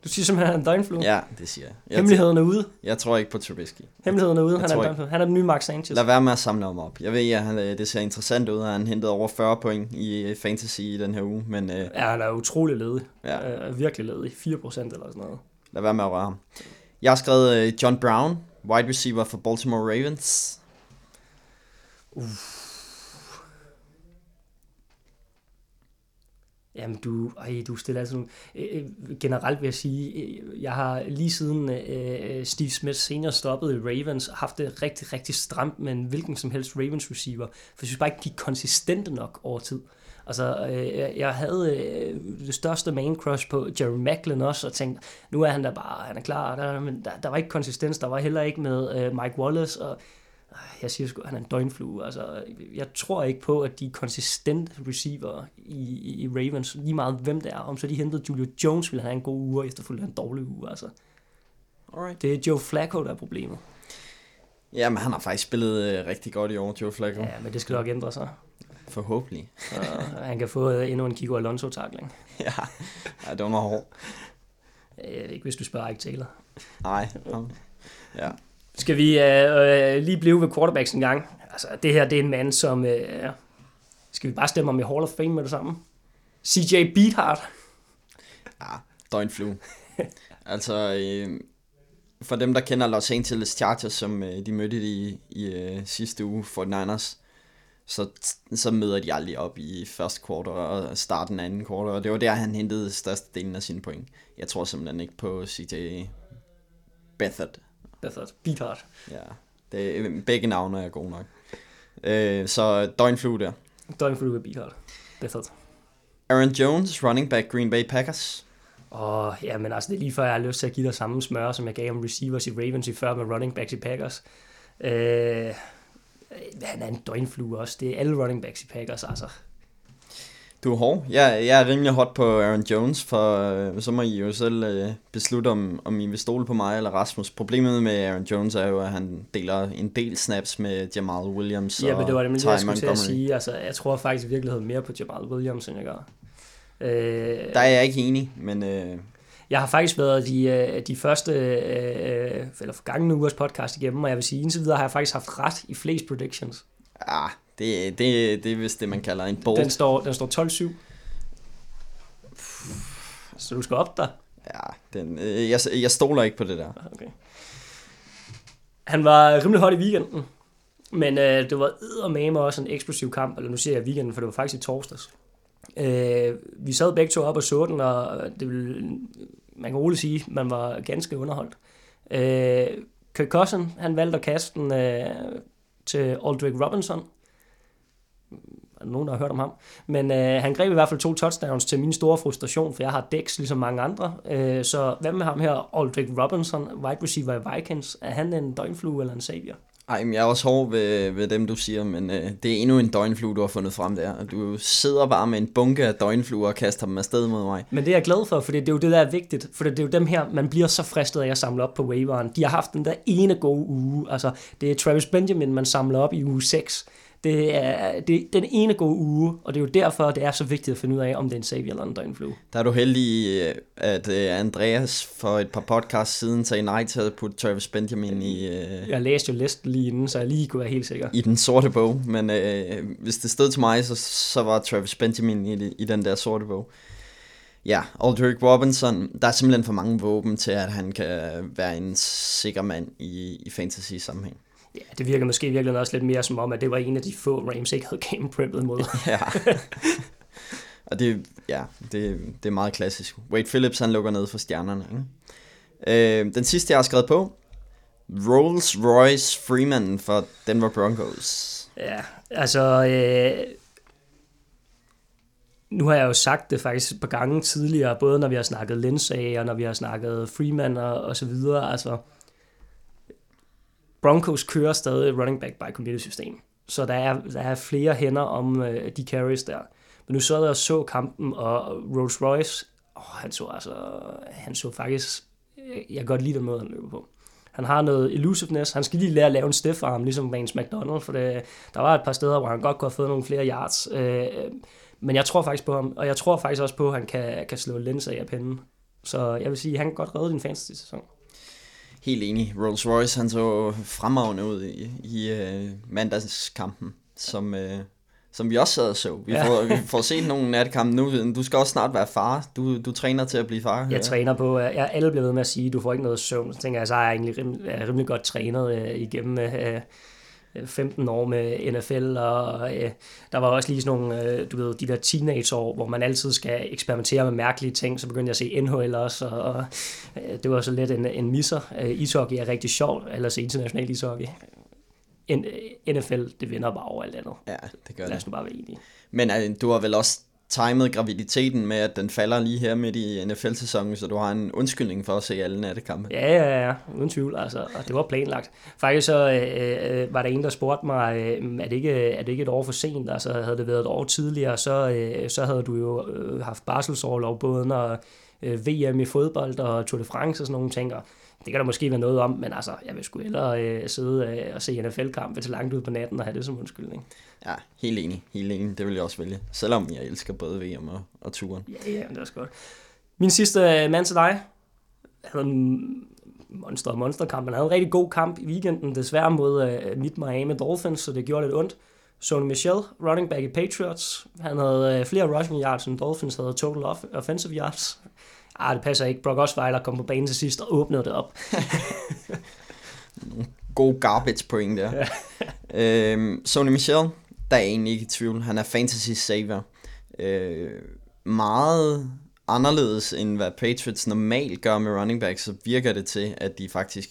Du siger simpelthen, at han er en døgnflue? Ja, det siger jeg. jeg. Hemmeligheden er ude. Jeg tror ikke på Trubisky. Hemmeligheden er ude. Han er, en døgnflue. han er den nye Mark Sanchez. Lad være med at samle ham op. Jeg ved, at han, øh, det ser interessant ud, at han hentede over 40 point i øh, fantasy i den her uge, men øh, Ja, han er utrolig ledig. Ja. Øh, virkelig ledig. 4% eller sådan noget. lad være med at røre ham. Jeg har skrevet øh, John Brown, wide receiver for Baltimore Ravens. Jamen, du, ej, du stiller altså nogle... Øh, øh, generelt vil jeg sige, øh, jeg har lige siden øh, øh Steve Smith senere stoppede i Ravens, haft det rigtig, rigtig stramt med en hvilken som helst Ravens receiver. For jeg synes bare ikke, de er konsistente nok over tid. Altså, øh, jeg- havde øh, det største main crush på Jerry Macklin også, og tænkte, nu er han der bare, han er klar, der, men der, der var ikke konsistens, der var heller ikke med øh, Mike Wallace, og jeg siger sgu, han er en døgnflue. Altså, jeg tror ikke på, at de er konsistent receiver i, i, Ravens, lige meget hvem det er. Om så de hentede Julio Jones, ville han have en god uge, og efterfølgende en dårlig uge. Altså. Alright. Det er Joe Flacco, der er problemet. Jamen, han har faktisk spillet øh, rigtig godt i år, Joe Flacco. Ja, men det skal nok ændre sig. Forhåbentlig. Og han kan få øh, endnu en Kiko Alonso-takling. ja, ja, det var noget hårdt. Øh, ikke hvis du spørger Ike Taylor. Nej. Ja. Skal vi øh, øh, lige blive ved quarterbacks en gang? Altså, det her det er en mand, som... Øh, skal vi bare stemme om i Hall of Fame med det samme? CJ Beathard. Ja, døgnflue. altså, øh, for dem, der kender Los Angeles Chargers, som øh, de mødte i, i øh, sidste uge for Niners, så, så møder de aldrig op i første kvartal og starten af anden kvartal, og det var der, han hentede størstedelen af sine point. Jeg tror simpelthen ikke på CJ Beathard. Beathard. Beathard. Ja, det, begge navne er gode nok. Øh, så døgnflue der. Døgnflue ved Beathard. Beathard. Aaron Jones, running back Green Bay Packers. Og ja, men altså, det er lige før, jeg har lyst til at give dig samme smør, som jeg gav om receivers i Ravens i før med running backs i Packers. Øh, han er en døgnflue også. Det er alle running backs i Packers, altså. Du er hård. Jeg, jeg er rimelig hot på Aaron Jones, for øh, så må I jo selv øh, beslutte, om, om I vil stole på mig eller Rasmus. Problemet med Aaron Jones er jo, at han deler en del snaps med Jamal Williams Ja, men det var det, jeg skulle til at sige. Altså, jeg tror faktisk i virkeligheden mere på Jamal Williams, end jeg gør. Øh, Der er jeg ikke enig, men øh, Jeg har faktisk været de, øh, de første, øh, eller forgangne ugers podcast igennem, og jeg vil sige, indtil videre har jeg faktisk haft ret i flest predictions. ah, det, det, det er vist det, man kalder en bold. Den står, den står 12-7. Så du skal op der. Ja, den, øh, jeg, jeg stoler ikke på det der. Okay. Han var rimelig hot i weekenden, men øh, det var eddermame også en eksplosiv kamp, eller nu siger jeg weekenden, for det var faktisk i torsdags. Øh, vi sad begge to op og så den, og det vil, man kan roligt sige, man var ganske underholdt. Øh, Kirk Cousin, han valgte at kaste den øh, til Aldrich Robinson. Nogen, der har hørt om ham? Men øh, han greb i hvert fald to touchdowns til min store frustration, for jeg har Dex ligesom mange andre. Øh, så hvad med ham her, Aldrich Robinson, wide receiver i Vikings? Er han en døgnflue eller en savior? Ej, men jeg er også hård ved, ved dem, du siger, men øh, det er endnu en døgnflue, du har fundet frem der. Du sidder bare med en bunke af døgnfluer og kaster dem afsted mod mig. Men det er jeg glad for, for det er jo det, der er vigtigt. For det er jo dem her, man bliver så fristet af at samle op på waiveren. De har haft den der ene gode uge. Altså, det er Travis Benjamin, man samler op i uge 6. Det er, det er den ene gode uge, og det er jo derfor, det er så vigtigt at finde ud af, om det er en savior eller en døgnflue. Der er du heldig, øh, at øh, Andreas for et par podcasts siden sagde nej til at putte Travis Benjamin i, øh, Jeg læste jo listen lige inden, så jeg lige kunne være helt sikker. i den sorte bog, men øh, hvis det stod til mig, så, så var Travis Benjamin i, i den der sorte bog. Ja, Aldrich Robinson, der er simpelthen for mange våben til, at han kan være en sikker mand i, i fantasy-sammenhæng. Ja, det virker måske virkelig også lidt mere som om, at det var en af de få Rams, ikke havde game preppet mod. Ja. Og det, ja, det, det er meget klassisk. Wade Phillips, han lukker ned for stjernerne. Ikke? Øh, den sidste, jeg har skrevet på, Rolls Royce Freeman for Denver Broncos. Ja, altså... Øh, nu har jeg jo sagt det faktisk et par gange tidligere, både når vi har snakket Lindsay, og når vi har snakket Freeman og, og så videre. Altså, Broncos kører stadig running back by committee system. Så der er, der er flere hænder om øh, de carries der. Men nu så jeg og så kampen, og Rolls Royce, åh, han så altså, han så faktisk, øh, jeg kan godt lide den måde, han løber på. Han har noget elusiveness. Han skal lige lære at lave en stiff arm, ligesom Vance McDonald, for det, der var et par steder, hvor han godt kunne have fået nogle flere yards. Øh, men jeg tror faktisk på ham, og jeg tror faktisk også på, at han kan, kan slå Lens af pinden. Så jeg vil sige, at han kan godt redde din fantasy-sæson. Helt enig. Rolls Royce, han så fremragende ud i, i uh, mandagskampen, som, uh, som vi også sad og så. Vi, ja. får, vi får set nogle natkampe nu. Du skal også snart være far. Du, du træner til at blive far. Jeg ja. træner på, jeg alle bliver ved med at sige, at du får ikke noget søvn. Så tænker jeg, så er jeg egentlig rimelig, er rimelig godt trænet uh, igennem uh, 15 år med NFL, og øh, der var også lige sådan nogle, øh, du ved, de der teenageår, hvor man altid skal eksperimentere med mærkelige ting, så begyndte jeg at se NHL også, og, og øh, det var så lidt en, en misser. Øh, ishockey er rigtig sjovt, eller så international ishockey. En, NFL, det vinder bare over alt andet. Ja, det gør Lad det. os nu bare være enige. Men øh, du har vel også timet graviditeten med, at den falder lige her midt i NFL-sæsonen, så du har en undskyldning for at se alle nattekampe. Ja, ja, ja, uden tvivl, altså, og det var planlagt. Faktisk så øh, øh, var der en, der spurgte mig, øh, er, det ikke, er det ikke et år for sent? Altså, havde det været et år tidligere, så, øh, så havde du jo øh, haft barselsårlov både når øh, VM i fodbold og Tour de France og sådan nogle ting, og det kan der måske være noget om, men altså, jeg vil sgu hellere øh, sidde øh, og se NFL-kampe til langt ud på natten og have det som undskyldning. Ja, helt enig. Helt enig. Det vil jeg også vælge. Selvom jeg elsker både VM og, og turen. Ja, ja, det er også godt. Min sidste øh, mand til dig, han havde en monster og monsterkamp. Han havde en rigtig god kamp i weekenden, desværre mod øh, mit Miami Dolphins, så det gjorde lidt ondt. Sony Michel, running back i Patriots. Han havde øh, flere rushing yards, end Dolphins havde total off- offensive yards. Ah, det passer ikke. Brock Osweiler kom på banen til sidst og åbnede det op. God garbage point der. øhm, Sony Michel, der er egentlig ikke i tvivl. Han er fantasy saver. Øh, meget anderledes end hvad Patriots normalt gør med running back, så virker det til, at de faktisk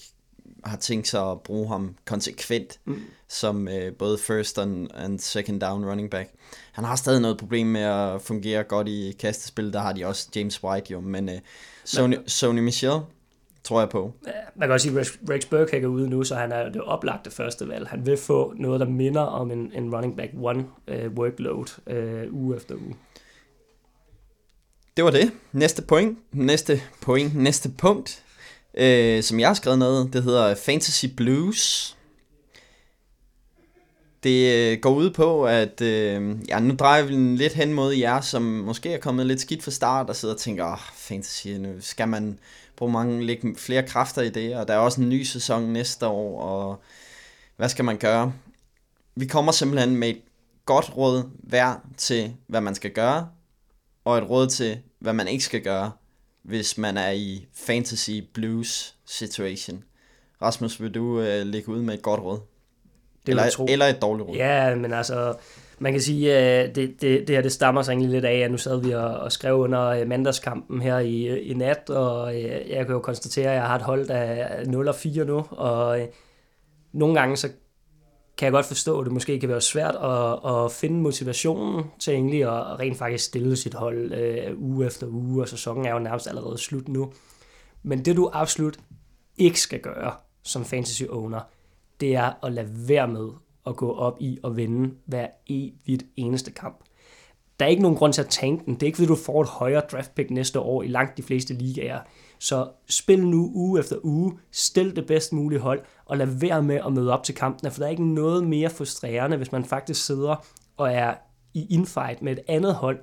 har tænkt sig at bruge ham konsekvent mm. som øh, både first and, and second down running back. Han har stadig noget problem med at fungere godt i kastespil, der har de også James White jo, men øh, Sony, Sony Michel tror jeg på. Man kan også sige, at Rex- Burkhead er ude nu, så han er det oplagte første valg. Han vil få noget, der minder om en, en running back one uh, workload uh, uge efter uge. Det var det. Næste point, næste point, næste punkt, øh, som jeg har skrevet noget, det hedder Fantasy Blues. Det øh, går ud på, at øh, ja, nu drejer vi den lidt hen mod jer, som måske er kommet lidt skidt fra start og sidder og tænker, oh, fantasy, nu skal man bruge mange, lægge flere kræfter i det, og der er også en ny sæson næste år, og hvad skal man gøre? Vi kommer simpelthen med et godt råd hver til, hvad man skal gøre, og et råd til, hvad man ikke skal gøre, hvis man er i fantasy blues situation. Rasmus, vil du øh, lægge ud med et godt råd? Det eller, tro. eller et dårligt råd? Ja, men altså, man kan sige, at det, det, det her det stammer sig egentlig lidt af, at nu sad vi og, og skrev under øh, mandagskampen her i, i nat, og øh, jeg kan jo konstatere, at jeg har et hold, der er 0 og 4 nu, og øh, nogle gange så kan jeg godt forstå, at det måske kan være svært at, at finde motivationen til egentlig at rent faktisk stille sit hold øh, uge efter uge, og sæsonen er jo nærmest allerede slut nu. Men det du absolut ikke skal gøre som fantasy owner, det er at lade være med at gå op i og vinde hver evigt eneste kamp. Der er ikke nogen grund til at tanke den. Det er ikke, fordi du får et højere draft pick næste år i langt de fleste ligaer. Så spil nu uge efter uge, stil det bedst mulige hold, og lad være med at møde op til kampene, for der er ikke noget mere frustrerende, hvis man faktisk sidder og er i infight med et andet hold,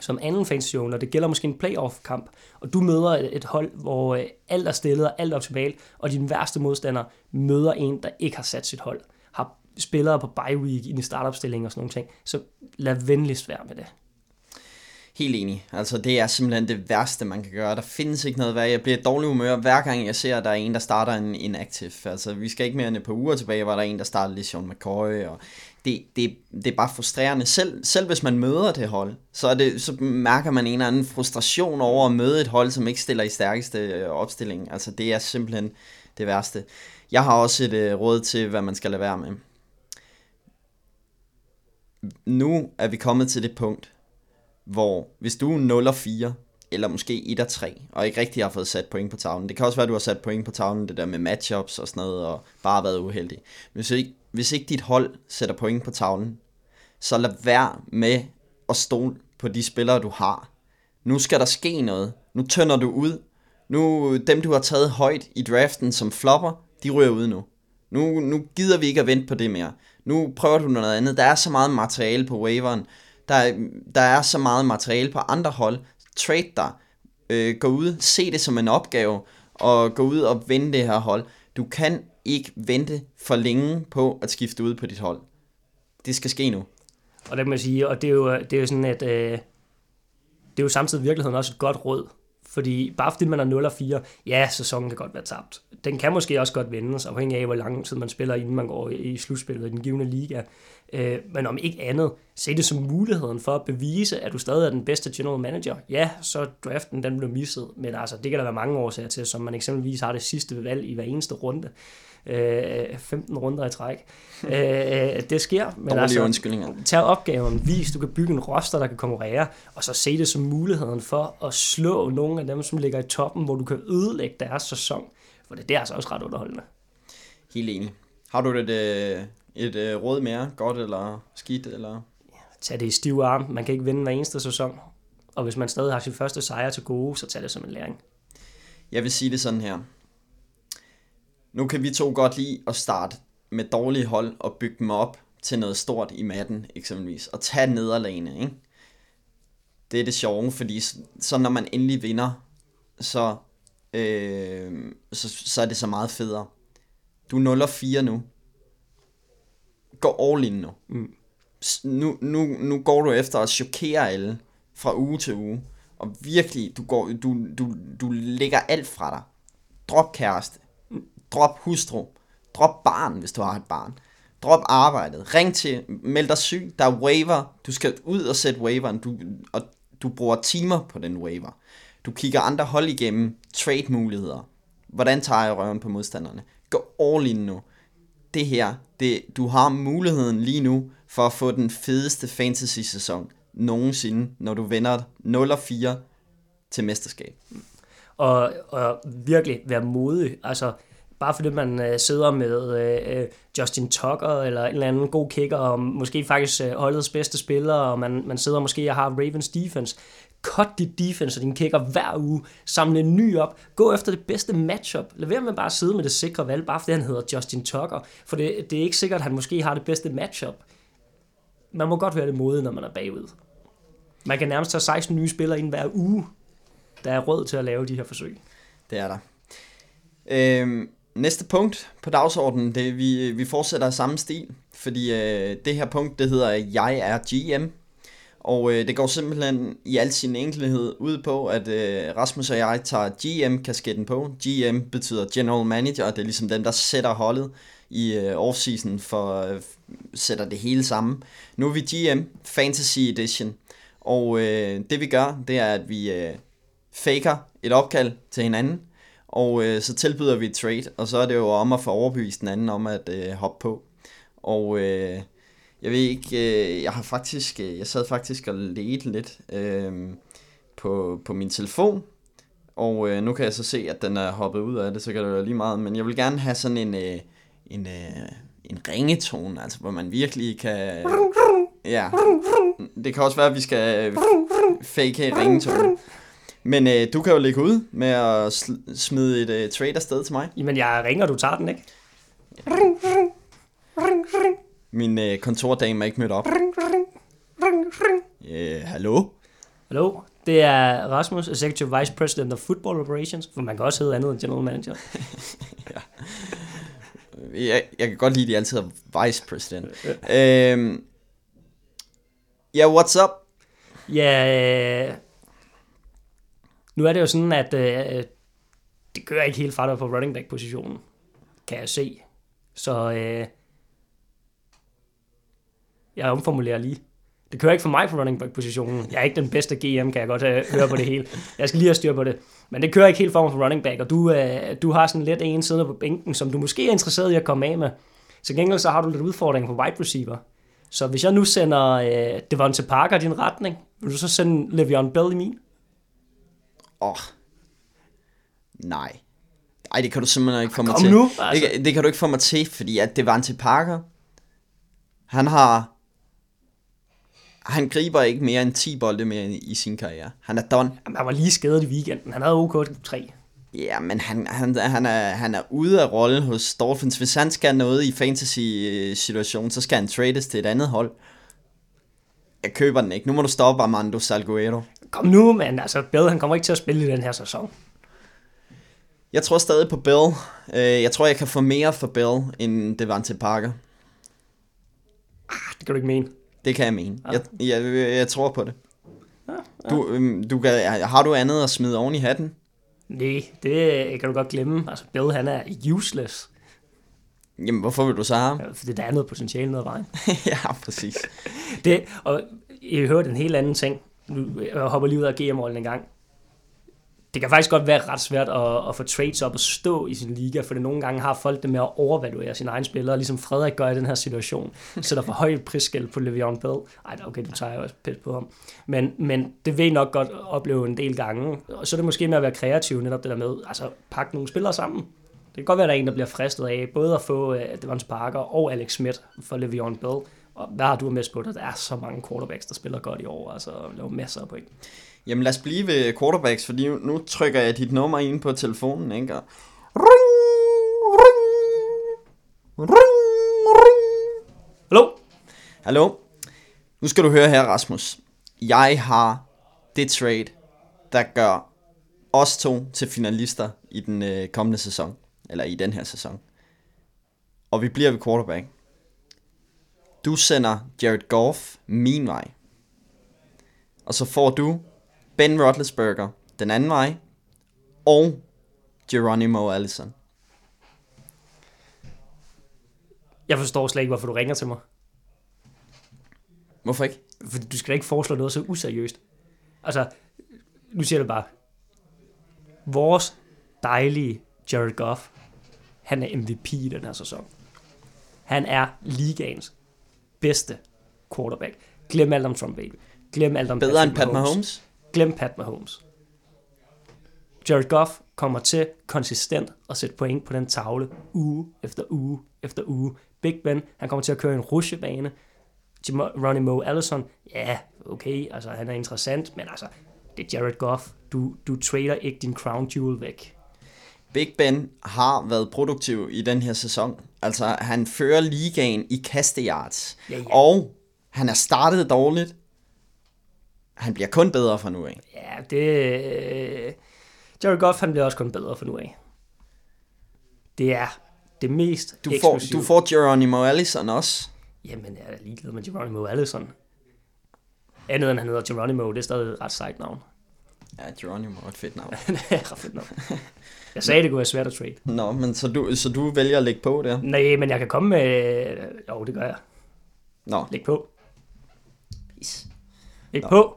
som anden fantasy når Det gælder måske en playoff-kamp, og du møder et, et hold, hvor øh, alt er stillet og alt er optimalt, og din værste modstander møder en, der ikke har sat sit hold, har spillere på bye week i en startopstilling og sådan nogle ting. Så lad venligst være med det. Helt enig. Altså, det er simpelthen det værste, man kan gøre. Der findes ikke noget værre. Jeg bliver dårlig humør, hver gang jeg ser, at der er en, der starter en inactive. Altså, vi skal ikke mere end et par uger tilbage, hvor der er en, der starter lidt Sean McCoy, og det, det, det er bare frustrerende. Selv, selv hvis man møder det hold, så, er det, så mærker man en eller anden frustration over at møde et hold, som ikke stiller i stærkeste øh, opstilling. Altså, det er simpelthen det værste. Jeg har også et øh, råd til, hvad man skal lade være med. Nu er vi kommet til det punkt, hvor hvis du er 0 og 4, eller måske 1 og 3, og ikke rigtig har fået sat point på tavlen, det kan også være, at du har sat point på tavlen, det der med matchups og sådan noget, og bare været uheldig. Men hvis ikke, hvis ikke dit hold sætter point på tavlen, så lad være med at stole på de spillere, du har. Nu skal der ske noget. Nu tønder du ud. Nu, dem du har taget højt i draften som flopper, de ryger ud nu. Nu, nu gider vi ikke at vente på det mere. Nu prøver du noget andet. Der er så meget materiale på waveren. Der, der er så meget materiale på andre hold. Trade dig. øh, gå ud, se det som en opgave, og gå ud og vinde det her hold. Du kan ikke vente for længe på at skifte ud på dit hold. Det skal ske nu. Og det kan man sige, og det er jo, det er jo sådan, at øh, det er jo samtidig virkeligheden også et godt råd. Fordi bare fordi man er 0 4, ja, sæsonen kan godt være tabt. Den kan måske også godt vendes, afhængig af, hvor lang tid man spiller, inden man går i slutspillet i den givende liga. Øh, men om ikke andet, se det som muligheden for at bevise, at du stadig er den bedste general manager. Ja, så draften den blev misset, men altså, det kan der være mange årsager til, som man eksempelvis har det sidste valg i hver eneste runde. Øh, 15 runder i træk. øh, det sker, men Dårlige altså, undskyldninger. tag opgaven, vis, du kan bygge en roster, der kan konkurrere, og så se det som muligheden for at slå nogle af dem, som ligger i toppen, hvor du kan ødelægge deres sæson. For det, det er altså også ret underholdende. Helt enig. Har du et, øh, et øh, råd mere? Godt eller skidt? Eller? Tag det i stiv arm. Man kan ikke vinde hver eneste sæson. Og hvis man stadig har sin første sejr til gode, så tag det som en læring. Jeg vil sige det sådan her. Nu kan vi to godt lide at starte med dårlige hold og bygge dem op til noget stort i matten eksempelvis. Og tage nederlagene, ikke? Det er det sjove, fordi så når man endelig vinder, så, øh, så, så er det så meget federe. Du er 0 og 4 nu. Gå all in nu. Mm. Nu, nu, nu går du efter at chokere alle fra uge til uge. Og virkelig, du, går, du, du, du lægger alt fra dig. Drop kæreste. Drop hustru. Drop barn, hvis du har et barn. Drop arbejdet. Ring til. Meld dig syg. Der er waiver. Du skal ud og sætte waveren. Du, og du bruger timer på den waiver. Du kigger andre hold igennem. Trade muligheder. Hvordan tager jeg røven på modstanderne? Gå all in nu. Det her, det, du har muligheden lige nu for at få den fedeste fantasy-sæson nogensinde, når du vender 0 og 4 til mesterskab. og, og virkelig være modig. Altså, bare fordi man øh, sidder med øh, øh, Justin Tucker eller en eller anden god kicker, og måske faktisk øh, holdets bedste spiller, og man, man sidder måske og har Ravens defense. Cut dit defense og din kicker hver uge. Samle en ny op. Gå efter det bedste matchup. Lad være med bare at sidde med det sikre valg, bare fordi han hedder Justin Tucker. For det, det er ikke sikkert, at han måske har det bedste matchup. Man må godt være det modige, når man er bagud. Man kan nærmest tage 16 nye spillere ind hver uge. Der er råd til at lave de her forsøg. Det er der. Øhm, næste punkt på dagsordenen, det vi, vi fortsætter i samme stil, fordi øh, det her punkt, det hedder øh, Jeg er GM, og øh, det går simpelthen i al sin enkelhed ud på, at øh, Rasmus og jeg tager GM-kasketten på. GM betyder General Manager, og det er ligesom dem, der sætter holdet i øh, offseason for øh, sætter det hele sammen. Nu er vi GM Fantasy Edition, og øh, det vi gør, det er, at vi øh, faker et opkald til hinanden, og øh, så tilbyder vi et trade, og så er det jo om at få overbevist den anden om at øh, hoppe på. Og øh, jeg ved ikke, øh, jeg har faktisk, øh, jeg sad faktisk og ledte lidt øh, på, på min telefon, og øh, nu kan jeg så se, at den er hoppet ud af det, så kan det være lige meget, men jeg vil gerne have sådan en, øh, en, øh, en ringetone, altså hvor man virkelig kan... Ja, det kan også være, at vi skal øh, fake ringetone. Men øh, du kan jo lægge ud med at sl- smide et øh, trade afsted til mig. Jamen, jeg ringer, du tager den, ikke? Min øh, kontordame er ikke mødt op. Øh, hallo? Hallo, det er Rasmus, Executive Vice President of Football Operations, for man kan også hedde andet end General Manager. Jeg, jeg kan godt lide, at de altid er vice president. øhm, ja, what's up? Ja, øh, nu er det jo sådan, at øh, det kører ikke helt fra dig på running back positionen, kan jeg se. Så øh, jeg omformulerer lige. Det kører ikke for mig på running back positionen. Jeg er ikke den bedste GM, kan jeg godt øh, høre på det hele. Jeg skal lige have styr på det. Men det kører ikke helt for mig på running back, og du, øh, du har sådan lidt en siddende på bænken, som du måske er interesseret i at komme af med. Til gengæld så har du lidt udfordring på wide receiver. Så hvis jeg nu sender øh, Devonta Parker i din retning, vil du så sende Le'Veon Bell i min? Åh, oh. nej. Ej, det kan du simpelthen ikke få mig Kom til. nu, Det, altså. kan- det kan du ikke få mig til, fordi at det var en til Parker. Han har... Han griber ikke mere end 10 bolde mere i sin karriere. Han er done. Jamen, han var lige skadet i weekenden. Han havde OK 3. Ja, men han, han, han, er, han er ude af rolle hos Dolphins. Hvis han skal noget i fantasy-situation, så skal han trades til et andet hold. Jeg køber den ikke. Nu må du stoppe Armando Salguero. Kom nu, men altså, Bill, han kommer ikke til at spille i den her sæson. Jeg tror stadig på Bill. Øh, Jeg tror, jeg kan få mere for Bill, end det var til Parker. Det kan du ikke mene. Det kan jeg mene. Jeg, jeg, jeg tror på det. Du, øhm, du kan, har du andet at smide oven i hatten? Nej, det kan du godt glemme. Altså, Bill, han er useless. Jamen, hvorfor vil du så have ham? Fordi der er noget potentiale nede ad vejen. ja, præcis. Det, og jeg hørte en helt anden ting. Nu øh, jeg hopper lige ud af GM-rollen en gang. Det kan faktisk godt være ret svært at, at få trades op og stå i sin liga, for det nogle gange har folk det med at overvaluere sine egne spillere, ligesom Frederik gør i den her situation. Sætter for højt prisskæld på Le'Veon Bell. Ej, okay, du tager jeg også pæt på ham. Men, men det vil I nok godt opleve en del gange. Og så er det måske med at være kreativ, netop det der med, altså pakke nogle spillere sammen. Det kan godt være, at der er en, der bliver fristet af både at få øh, uh, Devontae Parker og Alex Smith for Le'Veon Bell. Og hvad har du med på det? Der er så mange quarterbacks, der spiller godt i år, altså laver masser af point. Jamen, lad os blive ved quarterbacks, fordi nu, trykker jeg dit nummer ind på telefonen, ikke? Og... Ring, ring, ring, ring. Hallo? Hallo? Nu skal du høre her, Rasmus. Jeg har det trade, der gør os to til finalister i den øh, kommende sæson. Eller i den her sæson. Og vi bliver ved quarterback. Du sender Jared Goff min vej. Og så får du Ben Roethlisberger den anden vej. Og Geronimo Allison. Jeg forstår slet ikke, hvorfor du ringer til mig. Hvorfor ikke? For du skal da ikke foreslå noget så useriøst. Altså, nu siger det bare. Vores dejlige Jared Goff, han er MVP i den her sæson. Han er ligaens bedste quarterback. Glem alt om Tom Brady. Glem alt om Bedre end Pat Mahomes? Glem Pat Mahomes. Jared Goff kommer til konsistent at sætte point på den tavle uge efter uge efter uge. Big Ben, han kommer til at køre en rushebane. Geronimo Allison, ja, okay, altså han er interessant, men altså, det er Jared Goff. Du, du trader ikke din crown jewel væk. Big Ben har været produktiv i den her sæson. Altså, han fører ligaen i kasteyards. Ja, ja. Og han er startet dårligt. Han bliver kun bedre fra nu af. Ja, det... Jared Goff, han bliver også kun bedre for nu af. Det er det mest Du får, eksplosive. du får Geronimo Allison også. Jamen, jeg er ligeglad med Geronimo Allison. Andet end han hedder Geronimo, det er stadig et ret sejt navn. Ja, Geronimo er et fedt navn. det er ret fedt navn. Jeg sagde, det kunne være svært at trade. Nå, men så du, så du vælger at lægge på der? Nej, men jeg kan komme med... Jo, det gør jeg. Nå, Læg på. Peace. Læg på.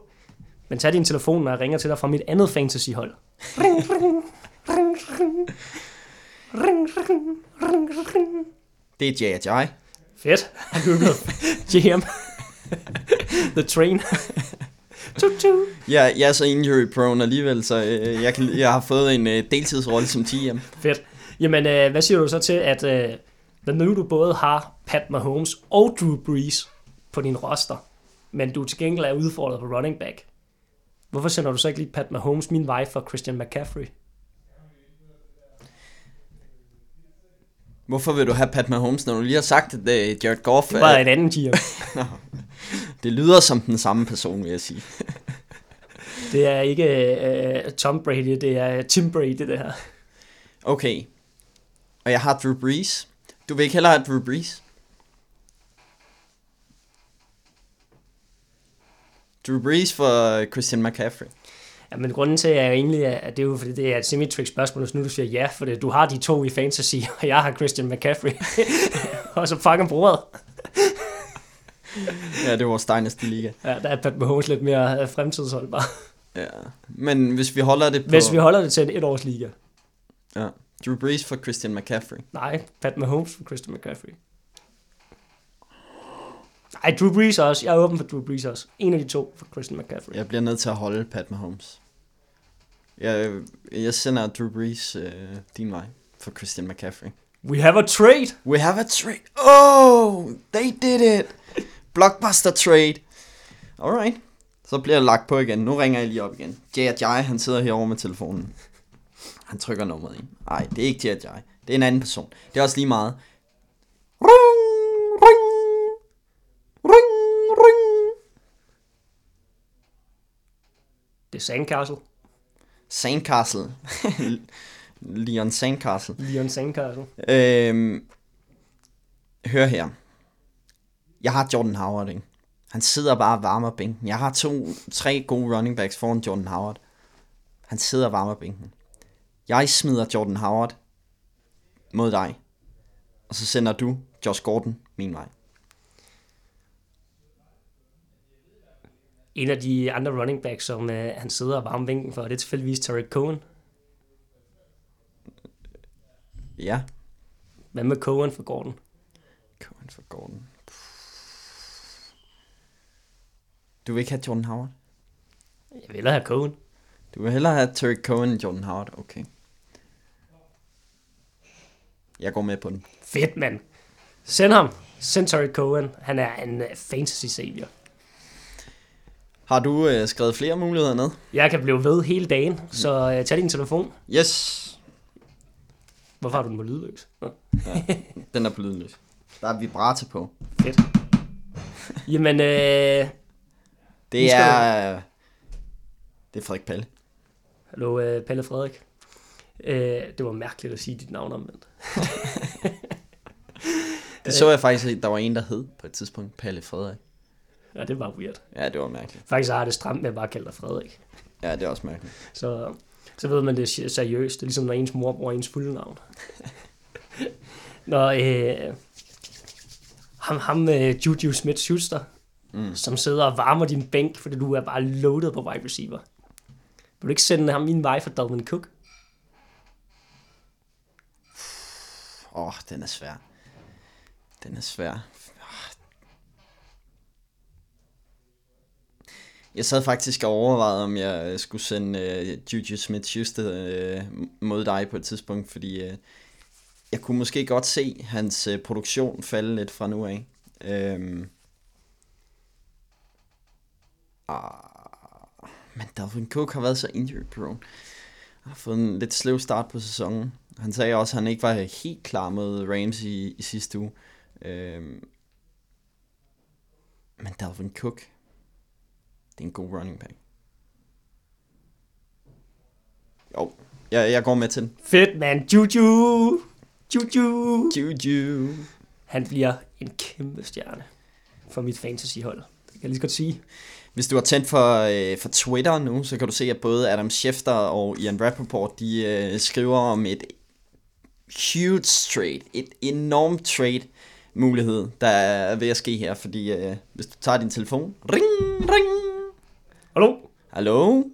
Men tag din telefon, når jeg ringer til dig fra mit andet fantasyhold. Ring, ring, ring, ring. Ring, ring, ring, ring. det er J.J. Fedt. Han blevet GM. The Train. Toot. Jeg, er så injury prone alligevel, så øh, jeg, kan, jeg har fået en øh, deltidsrolle som TM. Fedt. Jamen, øh, hvad siger du så til, at øh, når nu du både har Pat Mahomes og Drew Brees på din roster, men du til gengæld er udfordret på running back, hvorfor sender du så ikke lige Pat Mahomes min vej for Christian McCaffrey? Hvorfor vil du have Pat Mahomes, når du lige har sagt, at øh, Jared Goff... Det var et andet GM. det lyder som den samme person, vil jeg sige. Det er ikke øh, Tom Brady, det er Tim Brady, det her. Okay. Og jeg har Drew Brees. Du vil ikke heller have Drew Brees? Drew Brees for Christian McCaffrey. Ja, men grunden til, at jeg egentlig er, at det er jo fordi, det er et semi-trick spørgsmål, hvis nu du siger ja, for det, du har de to i fantasy, og jeg har Christian McCaffrey. og så fucking bror. Ja, det er vores Dynasty Liga. Ja, der er Pat Mahomes lidt mere øh, fremtidsholdbar. Ja. Men hvis vi holder det på... Hvis vi holder det til en etårsliga. Ja. Drew Brees for Christian McCaffrey. Nej, Pat Mahomes for Christian McCaffrey. Nej, Drew Brees også. Jeg er åben for Drew Brees også. En af de to for Christian McCaffrey. Jeg bliver nødt til at holde Pat Mahomes. Jeg, jeg sender Drew Brees øh, din vej for Christian McCaffrey. We have a trade! We have a trade. Oh, they did it. Blockbuster trade. Alright. Så bliver jeg lagt på igen. Nu ringer jeg lige op igen. J.J. han sidder herovre med telefonen. Han trykker nummeret ind. Nej, det er ikke J.J. Det er en anden person. Det er også lige meget. Ring, ring. er Sandcastle. Sandcastle. Leon Sandcastle. Leon Sandcastle. Øhm, hør her. Jeg har Jordan Howard, ikke? Han sidder bare og varmer bænken. Jeg har to, tre gode running backs foran Jordan Howard. Han sidder og varmer bænken. Jeg smider Jordan Howard mod dig. Og så sender du Josh Gordon min vej. En af de andre running backs, som øh, han sidder og varmer bænken for, det er tilfældigvis Tarek Cohen. Ja. Hvad med Cohen for Gordon? Cohen for Gordon. Du vil ikke have Jordan Howard? Jeg vil hellere have Cohen. Du vil hellere have Terry Cohen end Jordan Howard? Okay. Jeg går med på den. Fedt, mand. Send ham. Send Tarek Cohen. Han er en øh, fantasy savior. Har du øh, skrevet flere muligheder ned? Jeg kan blive ved hele dagen, så øh, tag din telefon. Yes. Hvorfor har du den på lydløs? Nå, Den er på lydløs. Der er vibrator på. fedt. Jamen, øh, Det er... Det er Frederik Palle. hallo øh, Pelle Frederik. Øh, det var mærkeligt at sige dit navn omvendt. Det så jeg faktisk, at der var en, der hed på et tidspunkt Palle Frederik. Ja, det var weird. Ja, det var mærkeligt. Faktisk har det stramt med at bare kalde dig Frederik. Ja, det er også mærkeligt. Så, så ved man, det er seriøst. Det er ligesom, når ens mor bruger ens fulde navn. Når øh, ham, ham øh, Juju Smith-Schuster, mm. som sidder og varmer din bænk, fordi du er bare loaded på wide receiver. Vil du ikke sende ham min vej for Dalvin Cook? Åh, oh, den er svær. Den er svær. Jeg sad faktisk og overvejede, om jeg øh, skulle sende øh, Juju Smith-Schuster øh, mod dig på et tidspunkt, fordi øh, jeg kunne måske godt se hans øh, produktion falde lidt fra nu af. Um, ah, men Dalvin Cook har været så injury prone. Han har fået en lidt sløv start på sæsonen. Han sagde også, at han ikke var helt klar med Rams i, i sidste uge. Øhm, men Dalvin Cook, det er en god running back. Jo, jeg, jeg går med til den. Fedt, man. Juju! Juju! Juju. Han bliver en kæmpe stjerne for mit fantasyhold. Det kan jeg lige så godt sige. Hvis du har tændt for, øh, for Twitter nu, så kan du se, at både Adam Schefter og Ian Rappaport, de øh, skriver om et huge trade, et enormt trade mulighed, der er ved at ske her, fordi øh, hvis du tager din telefon, ring, ring, Hallo? hallo,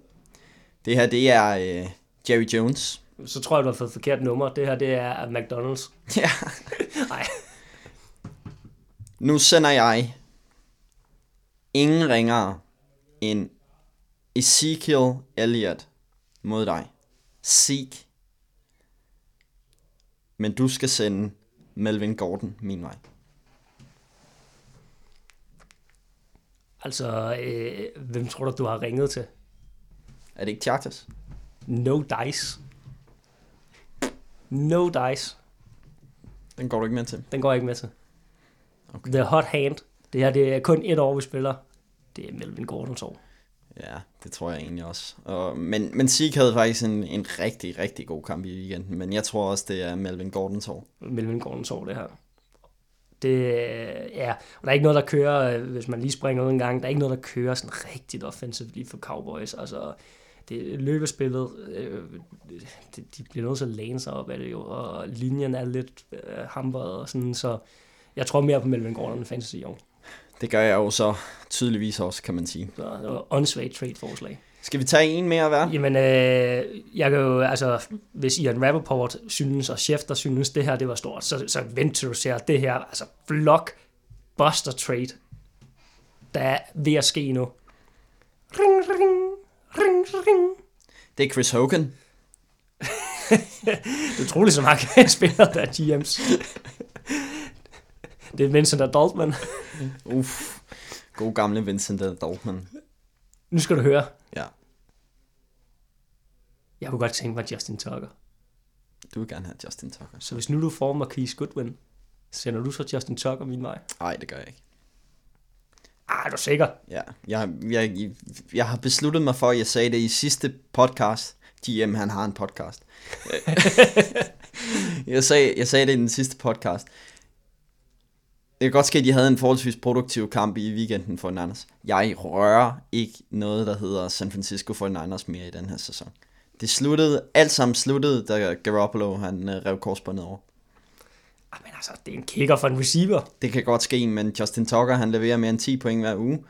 det her, det er øh, Jerry Jones. Så tror jeg, du har fået forkert nummer. Det her, det er McDonald's. Ja, Nej. nu sender jeg ingen ringere end Ezekiel Elliott mod dig. Seek. Men du skal sende Melvin Gordon min vej. Altså, øh, hvem tror du, du har ringet til? Er det ikke Chargers? No dice. No dice. Den går du ikke med til. Den går jeg ikke med til. Okay. The hot hand. Det her, det er kun et år, vi spiller. Det er Melvin Gordons år. Ja, det tror jeg egentlig også. Og, men, men Zeke havde faktisk en, en rigtig, rigtig god kamp i weekenden. Men jeg tror også, det er Melvin Gordons år. Melvin Gordons år, det her. Det, ja, og der er ikke noget, der kører, øh, hvis man lige springer ud en gang, der er ikke noget, der kører sådan rigtigt offensivt lige for Cowboys. Altså, det løbespillet, øh, det, de bliver nødt til at læne sig op af det jo, og linjen er lidt øh, hamret og sådan, så jeg tror mere på Melvin Gordon end fantasy år. Det gør jeg jo så tydeligvis også, kan man sige. Så det var åndssvagt trade-forslag. Skal vi tage en mere hver? Jamen, øh, jeg kan jo, altså, hvis Ian Rappaport synes, og Schefter synes, det her, det var stort, så, så vent til du ser det her, altså, blockbuster trade, der er ved at ske nu. Ring, ring, ring, ring. Det er Chris Hogan. Det er utroligt, så mange spillere, der er GM's. Det er Vincent Adultman. Uff. God gamle Vincent Adultman. Nu skal du høre. Ja, Jeg kunne godt tænke mig Justin Tucker. du vil gerne have Justin Tucker. Så hvis nu du får Marquise Goodwin, sender du så Justin Tucker min vej? Nej, det gør jeg ikke. Ah, er du sikker? Ja, jeg, jeg, jeg har besluttet mig for, at jeg sagde det i sidste podcast. GM, han har en podcast. jeg, sagde, jeg sagde det i den sidste podcast. Det kan godt ske, at de havde en forholdsvis produktiv kamp i weekenden for Niners. Jeg rører ikke noget, der hedder San Francisco for Niners mere i den her sæson. Det sluttede, alt sammen sluttede, da Garoppolo han uh, rev korsbåndet over. Ah, men altså, det er en kicker for en receiver. Det kan godt ske, men Justin Tucker, han leverer mere end 10 point hver uge.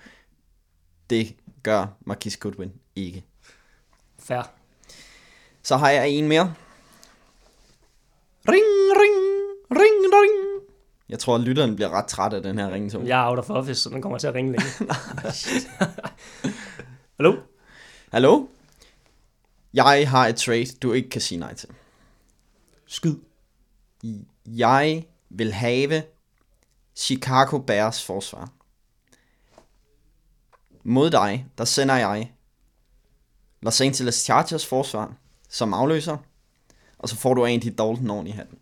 Det gør Marquis Goodwin ikke. Fair. Så har jeg en mere. Ring, ring, ring, ring. Jeg tror, at lytteren bliver ret træt af den her ringetone. Jeg er out of office, så den kommer til at ringe længe. Hallo? Hallo? Jeg har et trade, du ikke kan sige nej til. Skyd. Jeg vil have Chicago Bears forsvar. Mod dig, der sender jeg Los Angeles Chargers forsvar som afløser, og så får du Andy Dalton oven i hatten.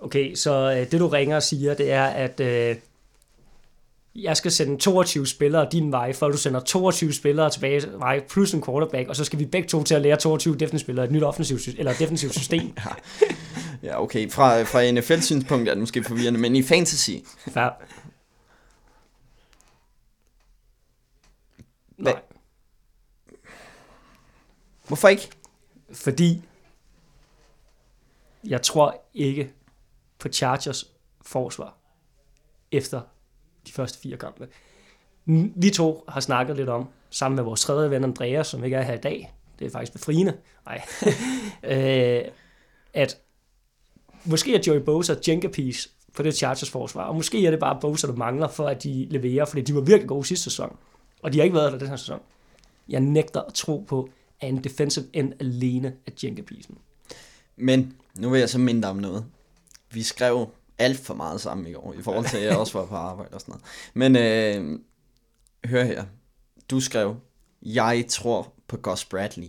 Okay, så øh, det du ringer og siger, det er, at øh, jeg skal sende 22 spillere din vej, for du sender 22 spillere tilbage til vej, plus en quarterback, og så skal vi begge to til at lære 22 defensive spillere et nyt offensivt eller defensivt system. Ja, okay. Fra, fra NFL-synspunkt er det måske forvirrende, men i fantasy, Fair. Nej, hvorfor ikke? fordi jeg tror ikke på Chargers forsvar efter første fire kampe. Vi to har snakket lidt om, sammen med vores tredje ven Andreas, som ikke er her i dag, det er faktisk befriende, nej, øh, at måske er Joey Bosa Jenga-piece på det Chargers forsvar, og måske er det bare Bosa, der mangler for, at de leverer, fordi de var virkelig gode sidste sæson, og de har ikke været der den her sæson. Jeg nægter at tro på, at en defensive end alene er Jenga-piecen. Men nu vil jeg så minde dig om noget. Vi skrev alt for meget sammen i går, i forhold til, at jeg også var på arbejde og sådan noget. Men øh, hør her. Du skrev, jeg tror på Gus Bradley.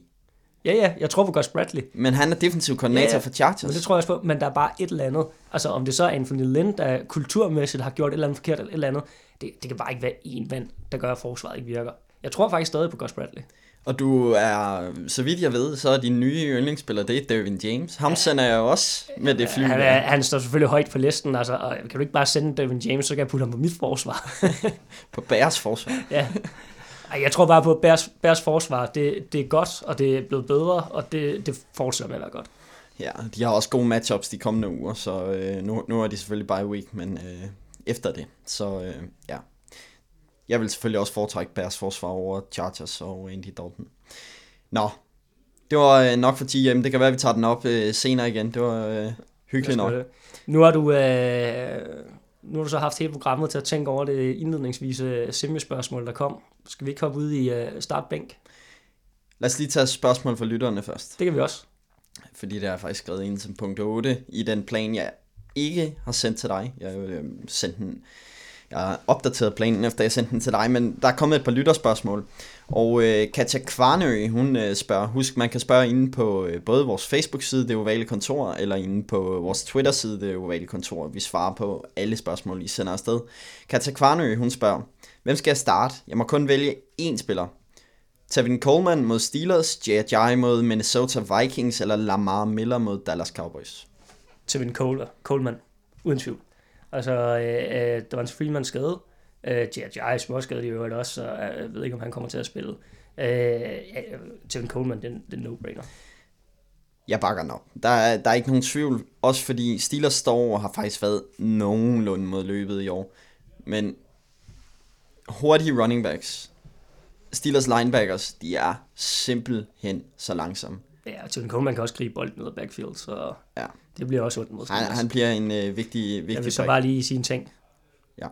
Ja, ja, jeg tror på Gus Bradley. Men han er defensiv koordinator Ja, ja. for Chargers. Men det tror jeg også på, men der er bare et eller andet. Altså om det så er Anthony Lynn, der kulturmæssigt har gjort et eller andet forkert eller et eller andet, det, det kan bare ikke være én mand, der gør, at forsvaret ikke virker. Jeg tror faktisk stadig på Gus Bradley. Og du er, så vidt jeg ved, så er din nye yndlingsspiller, det er Dervin James. Ham sender jeg også med det fly. Han, er, han står selvfølgelig højt på listen, altså, og kan du ikke bare sende Devin James, så kan jeg putte ham på mit forsvar. På Bears forsvar. ja. Ej, jeg tror bare på, at Bears, Bears forsvar, det, det er godt, og det er blevet bedre, og det, det fortsætter med at være godt. Ja, de har også gode matchups de kommende uger, så øh, nu, nu er de selvfølgelig bye week, men øh, efter det, så øh, ja. Jeg vil selvfølgelig også foretrække Bears forsvar over Chargers og Andy Dalton. Nå, det var øh, nok for 10 Det kan være, at vi tager den op øh, senere igen. Det var øh, hyggeligt nok. Nu har du, øh, nu har du så haft hele programmet til at tænke over det indledningsvise semi-spørgsmål, der kom. Skal vi ikke hoppe ud i øh, startbænk? Lad os lige tage spørgsmål fra lytterne først. Det kan vi også. Fordi det er faktisk skrevet ind som punkt 8 i den plan, jeg ikke har sendt til dig. Jeg har jo øh, sendt den, jeg har opdateret planen, efter jeg sendte den til dig, men der er kommet et par lytterspørgsmål. Og øh, Katja Kvarnø, hun øh, spørger, husk, man kan spørge inde på øh, både vores Facebook-side, det ovale kontor, eller inde på vores Twitter-side, det ovale kontor. Vi svarer på alle spørgsmål, I sender afsted. Katja Kvarnø, hun spørger, hvem skal jeg starte? Jeg må kun vælge én spiller. Tevin Coleman mod Steelers, J.J. mod Minnesota Vikings, eller Lamar Miller mod Dallas Cowboys. Tevin Cole, Coleman, uden tvivl. Altså, øh, øh, der var en Freeman skade. Øh, J.J. er også skadet i øvrigt også, så øh, jeg ved ikke, om han kommer til at spille. Øh, Tevin Coleman, det, er en- det er en no-brainer. Jeg bakker den op. Der er, der er ikke nogen tvivl, også fordi Steelers står over har faktisk været nogenlunde mod løbet i år. Men hurtige running backs, Steelers linebackers, de er simpelthen så langsomme. Ja, og Tevin Coleman kan også gribe bolden ud af backfield, så Ja. Det bliver også ondt mod Han, han bliver en øh, vigtig, Jeg vigtig vil så bare lige sige en ting. Ja.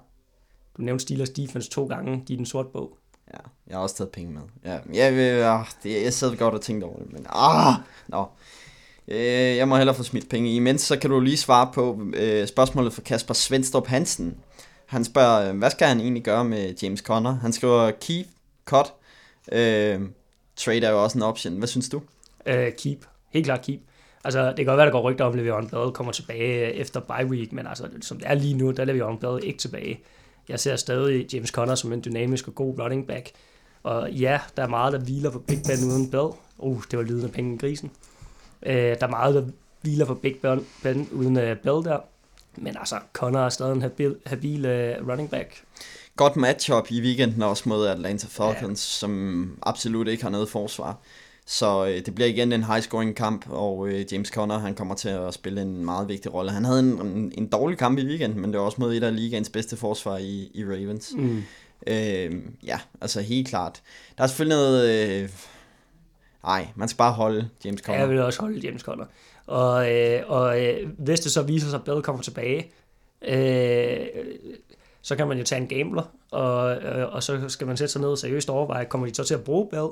Du nævnte Steelers defense to gange, er den sorte bog. Ja, jeg har også taget penge med. Ja, jeg, vil, ah, det, jeg sad godt og tænkte over det, men ah, nå. Øh, jeg må hellere få smidt penge i. Imens så kan du lige svare på øh, spørgsmålet fra Kasper Svendstrup Hansen. Han spørger, øh, hvad skal han egentlig gøre med James Conner? Han skriver, keep, cut. Øh, trade er jo også en option. Hvad synes du? Uh, keep. Helt klart keep. Altså, det kan godt være, der går rygter om, at Le'Veon Bell kommer tilbage efter bye week, men altså, som det er lige nu, der er Le'Veon Bell ikke tilbage. Jeg ser stadig James Conner som en dynamisk og god running back. Og ja, der er meget, der hviler på Big Ben uden Bell. Uh, det var lyden af penge i grisen. Øh, der er meget, der hviler på Big Ben, ben uden uh, Bell der. Men altså, Connor er stadig en habil, habil uh, running back. Godt matchup i weekenden også mod Atlanta Falcons, ja. som absolut ikke har noget forsvar. Så øh, det bliver igen en high-scoring kamp, og øh, James Conner han kommer til at spille en meget vigtig rolle. Han havde en, en, en dårlig kamp i weekenden, men det var også mod et af ligaens bedste forsvar i, i Ravens. Mm. Øh, ja, altså helt klart. Der er selvfølgelig noget... Øh, nej, man skal bare holde James Conner. Jeg vil også holde James Conner. Og, øh, og øh, hvis det så viser sig, at Bell kommer tilbage, øh, så kan man jo tage en gambler, og, øh, og så skal man sætte sig ned og seriøst overveje, kommer de så til at bruge Bell,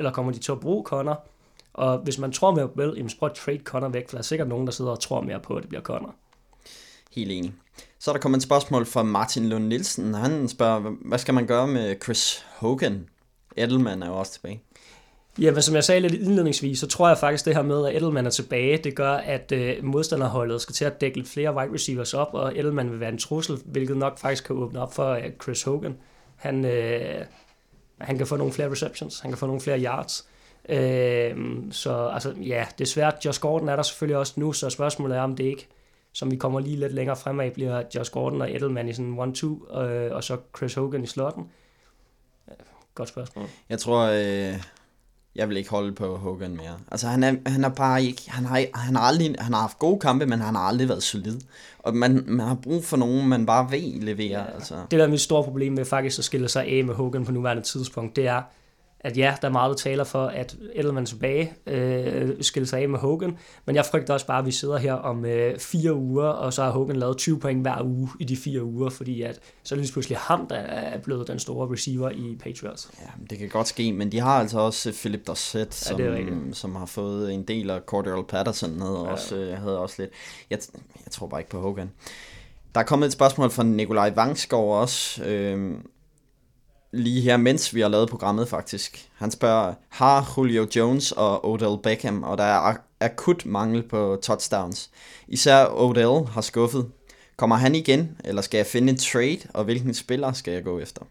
eller kommer de til at bruge Connor? Og hvis man tror mere på Bell, så prøv at trade Connor væk, for der er sikkert nogen, der sidder og tror mere på, at det bliver Connor. Helt enig. Så er der kommet et spørgsmål fra Martin Lund Nielsen. Han spørger, hvad skal man gøre med Chris Hogan? Edelman er jo også tilbage. Ja, men som jeg sagde lidt indledningsvis, så tror jeg faktisk, det her med, at Edelman er tilbage, det gør, at øh, modstanderholdet skal til at dække lidt flere wide receivers op, og Edelman vil være en trussel, hvilket nok faktisk kan åbne op for Chris Hogan. Han, øh, han kan få nogle flere receptions, han kan få nogle flere yards. Øh, så altså, ja, det er svært. Josh Gordon er der selvfølgelig også nu, så spørgsmålet er, om det ikke, som vi kommer lige lidt længere fremad, bliver Josh Gordon og Edelman i sådan 1-2, øh, og så Chris Hogan i slotten. Godt spørgsmål. Jeg tror, øh, jeg vil ikke holde på Hogan mere. Altså han er, han er bare ikke, han har, han har aldrig, han har haft gode kampe, men han har aldrig været solid. Og man, man har brug for nogen, man bare ved levere. Ja, altså. Det der er mit store problem med faktisk at skille sig af med Hogan på nuværende tidspunkt, det er, at ja, der er meget, der taler for, at Edelman tilbage øh, skiller sig af med Hogan, men jeg frygter også bare, at vi sidder her om øh, fire uger, og så har Hogan lavet 20 point hver uge i de fire uger, fordi at, så er det lige pludselig ham, der er blevet den store receiver i Patriots. Ja, det kan godt ske, men de har altså også Philip Dorsett, som, ja, som har fået en del af Cordell Patterson, havde, ja. også, øh, havde også lidt. Jeg, jeg tror bare ikke på Hogan. Der er kommet et spørgsmål fra Nikolaj Vangsgaard også, øh, lige her, mens vi har lavet programmet faktisk. Han spørger, har Julio Jones og Odell Beckham, og der er akut mangel på touchdowns. Især Odell har skuffet. Kommer han igen, eller skal jeg finde en trade, og hvilken spiller skal jeg gå efter?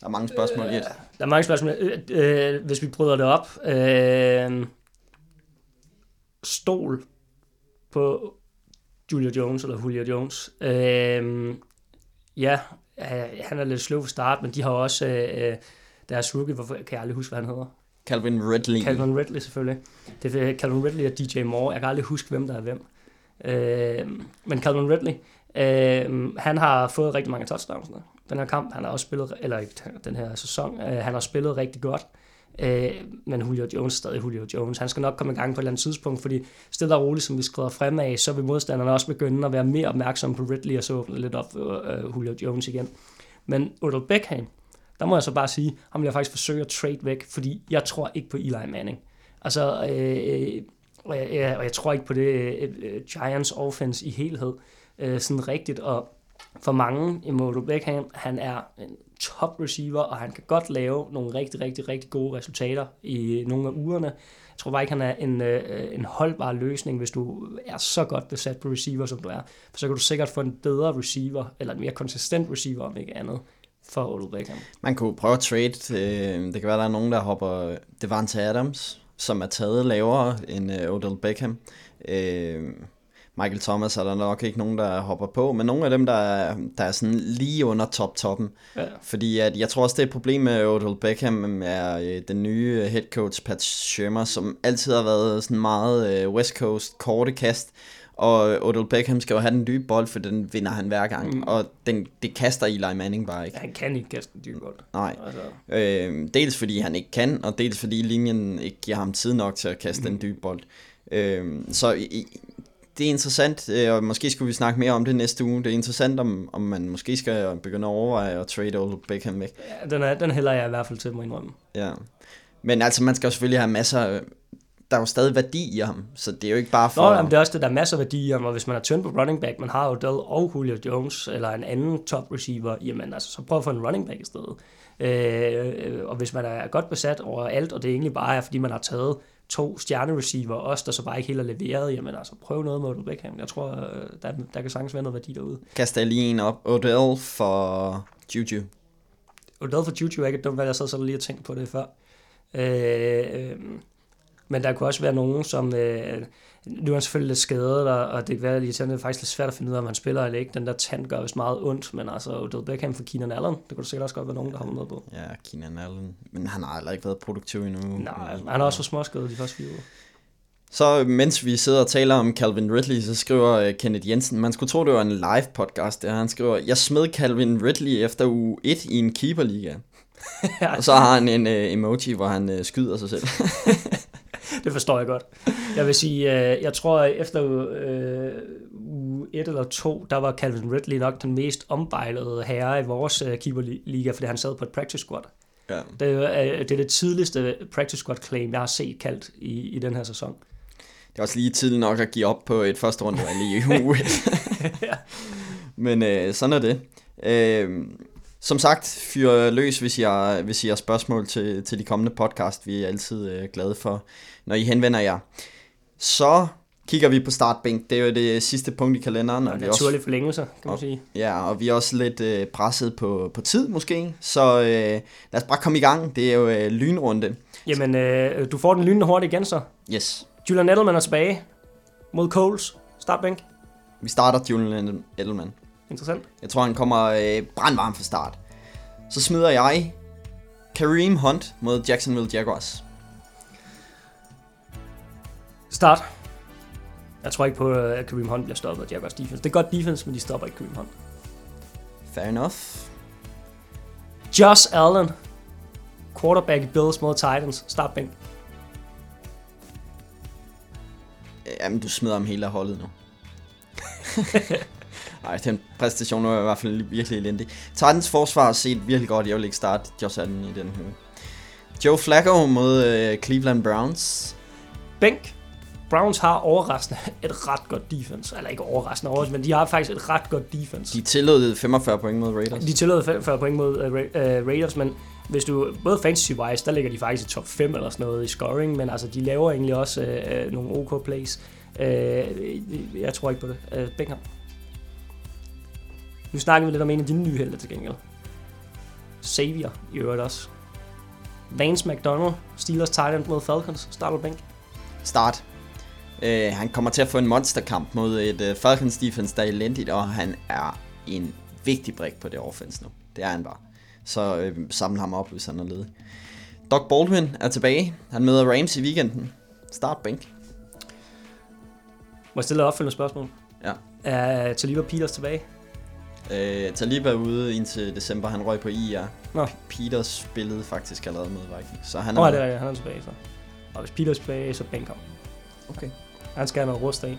Der er mange spørgsmål i øh, Der er mange spørgsmål. Øh, øh, hvis vi bryder det op. Øh, stol på Julio Jones, eller Julio Jones. Øh, ja, han er lidt sløv for start, men de har også øh, deres rookie, hvorfor kan jeg aldrig huske, hvad han hedder? Calvin Ridley. Calvin Ridley selvfølgelig. Det er Calvin Ridley og DJ Moore. Jeg kan aldrig huske, hvem der er hvem. Øh, men Calvin Ridley, øh, han har fået rigtig mange touchdowns. Den her kamp, han har også spillet, eller ikke den her sæson, øh, han har spillet rigtig godt. Øh, Øh, men Julio Jones er stadig Julio Jones. Han skal nok komme i gang på et eller andet tidspunkt, fordi stille og roligt, som vi skrider fremad, så vil modstanderne også begynde at være mere opmærksomme på Ridley, og så åbne lidt op for øh, Julio Jones igen. Men Odell Beckham, der må jeg så bare sige, ham vil jeg faktisk forsøge at trade væk, fordi jeg tror ikke på Eli Manning. Altså, øh, øh og, jeg, og jeg tror ikke på det øh, Giants offense i helhed, øh, sådan rigtigt, og for mange i Odell Beckham, han er en top receiver, og han kan godt lave nogle rigtig, rigtig, rigtig gode resultater i nogle af ugerne. Jeg tror bare ikke, han er en, øh, en holdbar løsning, hvis du er så godt besat på receiver, som du er. For så kan du sikkert få en bedre receiver, eller en mere konsistent receiver, om ikke andet, for Odell Beckham. Man kunne prøve at trade. Øh, det kan være, der er nogen, der hopper Devante Adams, som er taget lavere end øh, Odell Beckham. Øh, Michael Thomas er der nok ikke nogen, der hopper på, men nogle af dem, der er, der er sådan lige under top-toppen. Ja. Fordi at, jeg tror også, det er et problem med Odell Beckham, er øh, den nye head coach Pat Shermer, som altid har været sådan meget uh, West Coast korte kast. Og Odell Beckham skal jo have den dybe bold, for den vinder han hver gang. Mm. Og den, det kaster Eli Manning bare ikke. Ja, han kan ikke kaste den dybe bold. Nej. Altså. Øh, dels fordi han ikke kan, og dels fordi linjen ikke giver ham tid nok til at kaste mm. den dybe bold. Øh, så i, det er interessant, øh, og måske skulle vi snakke mere om det næste uge. Det er interessant, om, om man måske skal begynde at overveje at trade Old Beckham væk. Ja, den, er, den hælder jeg i hvert fald til, må indrømme. Ja. Men altså, man skal jo selvfølgelig have masser der er jo stadig værdi i ham, så det er jo ikke bare for... Nå, jamen, det er også det, der er masser af værdi i ham, og hvis man er tynd på running back, man har Odell og Julio Jones, eller en anden top receiver, jamen altså, så prøv at få en running back i stedet. Øh, og hvis man er godt besat over alt, og det egentlig bare er, fordi man har taget to stjernereceiver, også der så bare ikke helt er leveret, jamen altså, prøv noget med Odell Beckham. Jeg tror, øh, der, der kan sagtens være noget værdi derude. Kaster jeg lige en op. Odell for Juju. Odell for Juju er ikke et dumt valg, jeg sad så lige og tænkte på det før. Øh, øh, men der kunne også være nogen, som... Øh, nu er han selvfølgelig lidt skadet, og, og det kan være lidt, det er faktisk lidt svært at finde ud af, om han spiller eller ikke. Den der tand gør vist meget ondt, men altså Odell Beckham for Keenan Allen, det kunne sikkert også godt være nogen, der har noget på. Ja, Keenan Allen. Men han har aldrig ikke været produktiv endnu. Nej, han har også for småskadet de første fire uger. Så mens vi sidder og taler om Calvin Ridley, så skriver Kenneth Jensen, man skulle tro, det var en live podcast, der han skriver, jeg smed Calvin Ridley efter uge 1 i en keeperliga. og så har han en uh, emoji, hvor han uh, skyder sig selv. det forstår jeg godt. Jeg vil sige, uh, jeg tror efter uh, uge 1 eller 2, der var Calvin Ridley nok den mest ombejlede herre i vores uh, keeperliga, fordi han sad på et practice squad. Ja. Det, er, det er det tidligste practice squad claim, jeg har set kaldt i, i den her sæson. Det er også lige tidligt nok at give op på et første runde i uge. Men øh, sådan er det. Øh, som sagt, fyr løs, hvis I har, hvis I har spørgsmål til, til de kommende podcast. Vi er altid øh, glade for, når I henvender jer. Så kigger vi på startbænk. Det er jo det sidste punkt i kalenderen. Og, og naturlig forlængelse, kan man og, sige. Ja, og vi er også lidt øh, presset på, på tid måske. Så øh, lad os bare komme i gang. Det er jo øh, lynrunde. Jamen, øh, du får den lynende hurtigt igen så. Yes. Julian Edelman er tilbage mod Coles. Startbænk. Vi starter Julian Edelman. Interessant. Jeg tror, han kommer øh, brandvarm fra start. Så smider jeg Kareem Hunt mod Jacksonville Jaguars. Start. Jeg tror ikke på, at Kareem Hunt bliver stoppet af Jaguars defense. Det er godt defense, men de stopper ikke Kareem Hunt. Fair enough. Josh Allen. Quarterback i Bills mod Titans. Startbænk. Jamen, du smider ham hele holdet nu. Nej, den præstation var i hvert fald virkelig elendig. Titans forsvar har set virkelig godt. Jeg vil ikke starte Josh Allen i den her. Joe Flacco mod øh, Cleveland Browns. Bænk. Browns har overraskende et ret godt defense. Eller ikke overraskende overraskende, men de har faktisk et ret godt defense. De tillod 45 point mod Raiders. De tillod 45 point mod uh, uh, Raiders, men hvis du, både fantasy-wise, der ligger de faktisk i top 5 eller sådan noget i scoring, men altså, de laver egentlig også uh, nogle OK plays. Uh, jeg tror ikke på det. Uh, Bingham. Nu snakker vi lidt om en af dine nye helte til gengæld. Xavier i øvrigt også. Vance McDonald, Steelers tight end mod Falcons, starter bænk. Start. Uh, han kommer til at få en monsterkamp mod et uh, Falcons defense, der er elendigt, og han er en vigtig brik på det offense nu. Det er han bare. Så uh, samle ham op, hvis han er ledig. Doc Baldwin er tilbage. Han møder Rams i weekenden. Start bænk. Må jeg stille et opfølgende spørgsmål? Ja. Er Taliba Peters tilbage? Øh, Talib er ude indtil december, han røg på IR. Nå. Peters spillede faktisk allerede mod Vikings, så han er... Nå, det er han er tilbage så. Og hvis Peters er tilbage, så bænker Okay. Han skal have noget rust af.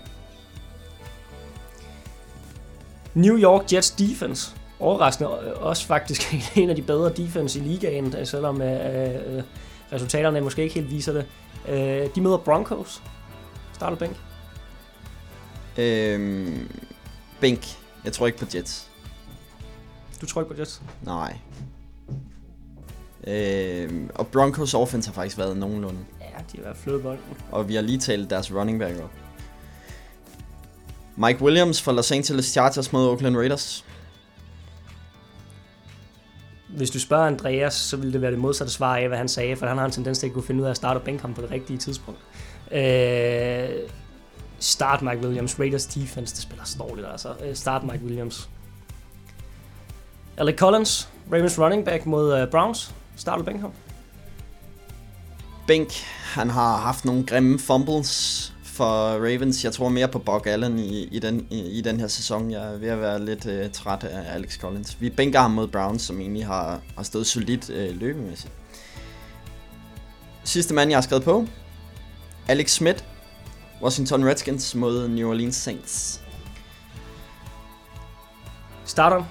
New York Jets defense. Overraskende også faktisk en af de bedre defense i ligaen, selvom øh, øh, resultaterne måske ikke helt viser det. Øh, de møder Broncos. Starter bænk. Øhm, bænk. Jeg tror ikke på Jets. Du tror ikke på Jets? Nej. Øhm, og Broncos offense har faktisk været nogenlunde. Ja, de har været flyttet bolden. Og vi har lige talt deres running back op. Mike Williams fra Los Angeles Chargers mod Oakland Raiders. Hvis du spørger Andreas, så vil det være det modsatte svar af, hvad han sagde, for han har en tendens til at kunne finde ud af at starte og bænke på det rigtige tidspunkt. Øh, start Mike Williams. Raiders defense, det spiller dårligt altså. Start Mike Williams. Alec Collins, Ravens running back mod uh, Browns. Start bænk ham. Bænk, han har haft nogle grimme fumbles for Ravens. Jeg tror mere på Buck Allen i, i, den, i, i den her sæson. Jeg er ved at være lidt uh, træt af Alex Collins. Vi bænker ham mod Browns, som egentlig har, har stået solidt uh, løbemæssigt. Sidste mand, jeg har skrevet på. Alex Smith, Washington Redskins mod New Orleans Saints. Starter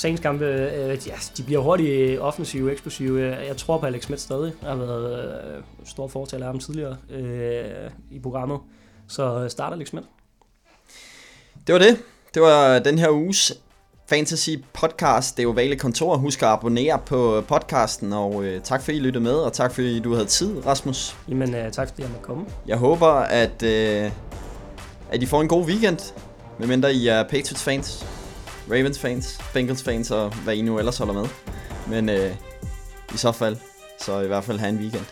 Saints kampe, øh, ja, de bliver hurtigt offensive, eksplosive. Jeg tror på Alex Smith stadig. Jeg har været øh, stor fortaler af ham tidligere øh, i programmet. Så starter Alex Smith. Det var det. Det var den her uges Fantasy Podcast. Det er jo Vale Kontor. Husk at abonnere på podcasten, og øh, tak fordi I lyttede med, og tak fordi du havde tid, Rasmus. Jamen, øh, tak fordi jeg måtte komme. Jeg håber, at, øh, at I får en god weekend, medmindre I er Patriots fans, Ravens fans, Bengals fans, og hvad I nu ellers holder med. Men øh, i så fald, så i hvert fald have en weekend.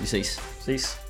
Vi ses. Ses.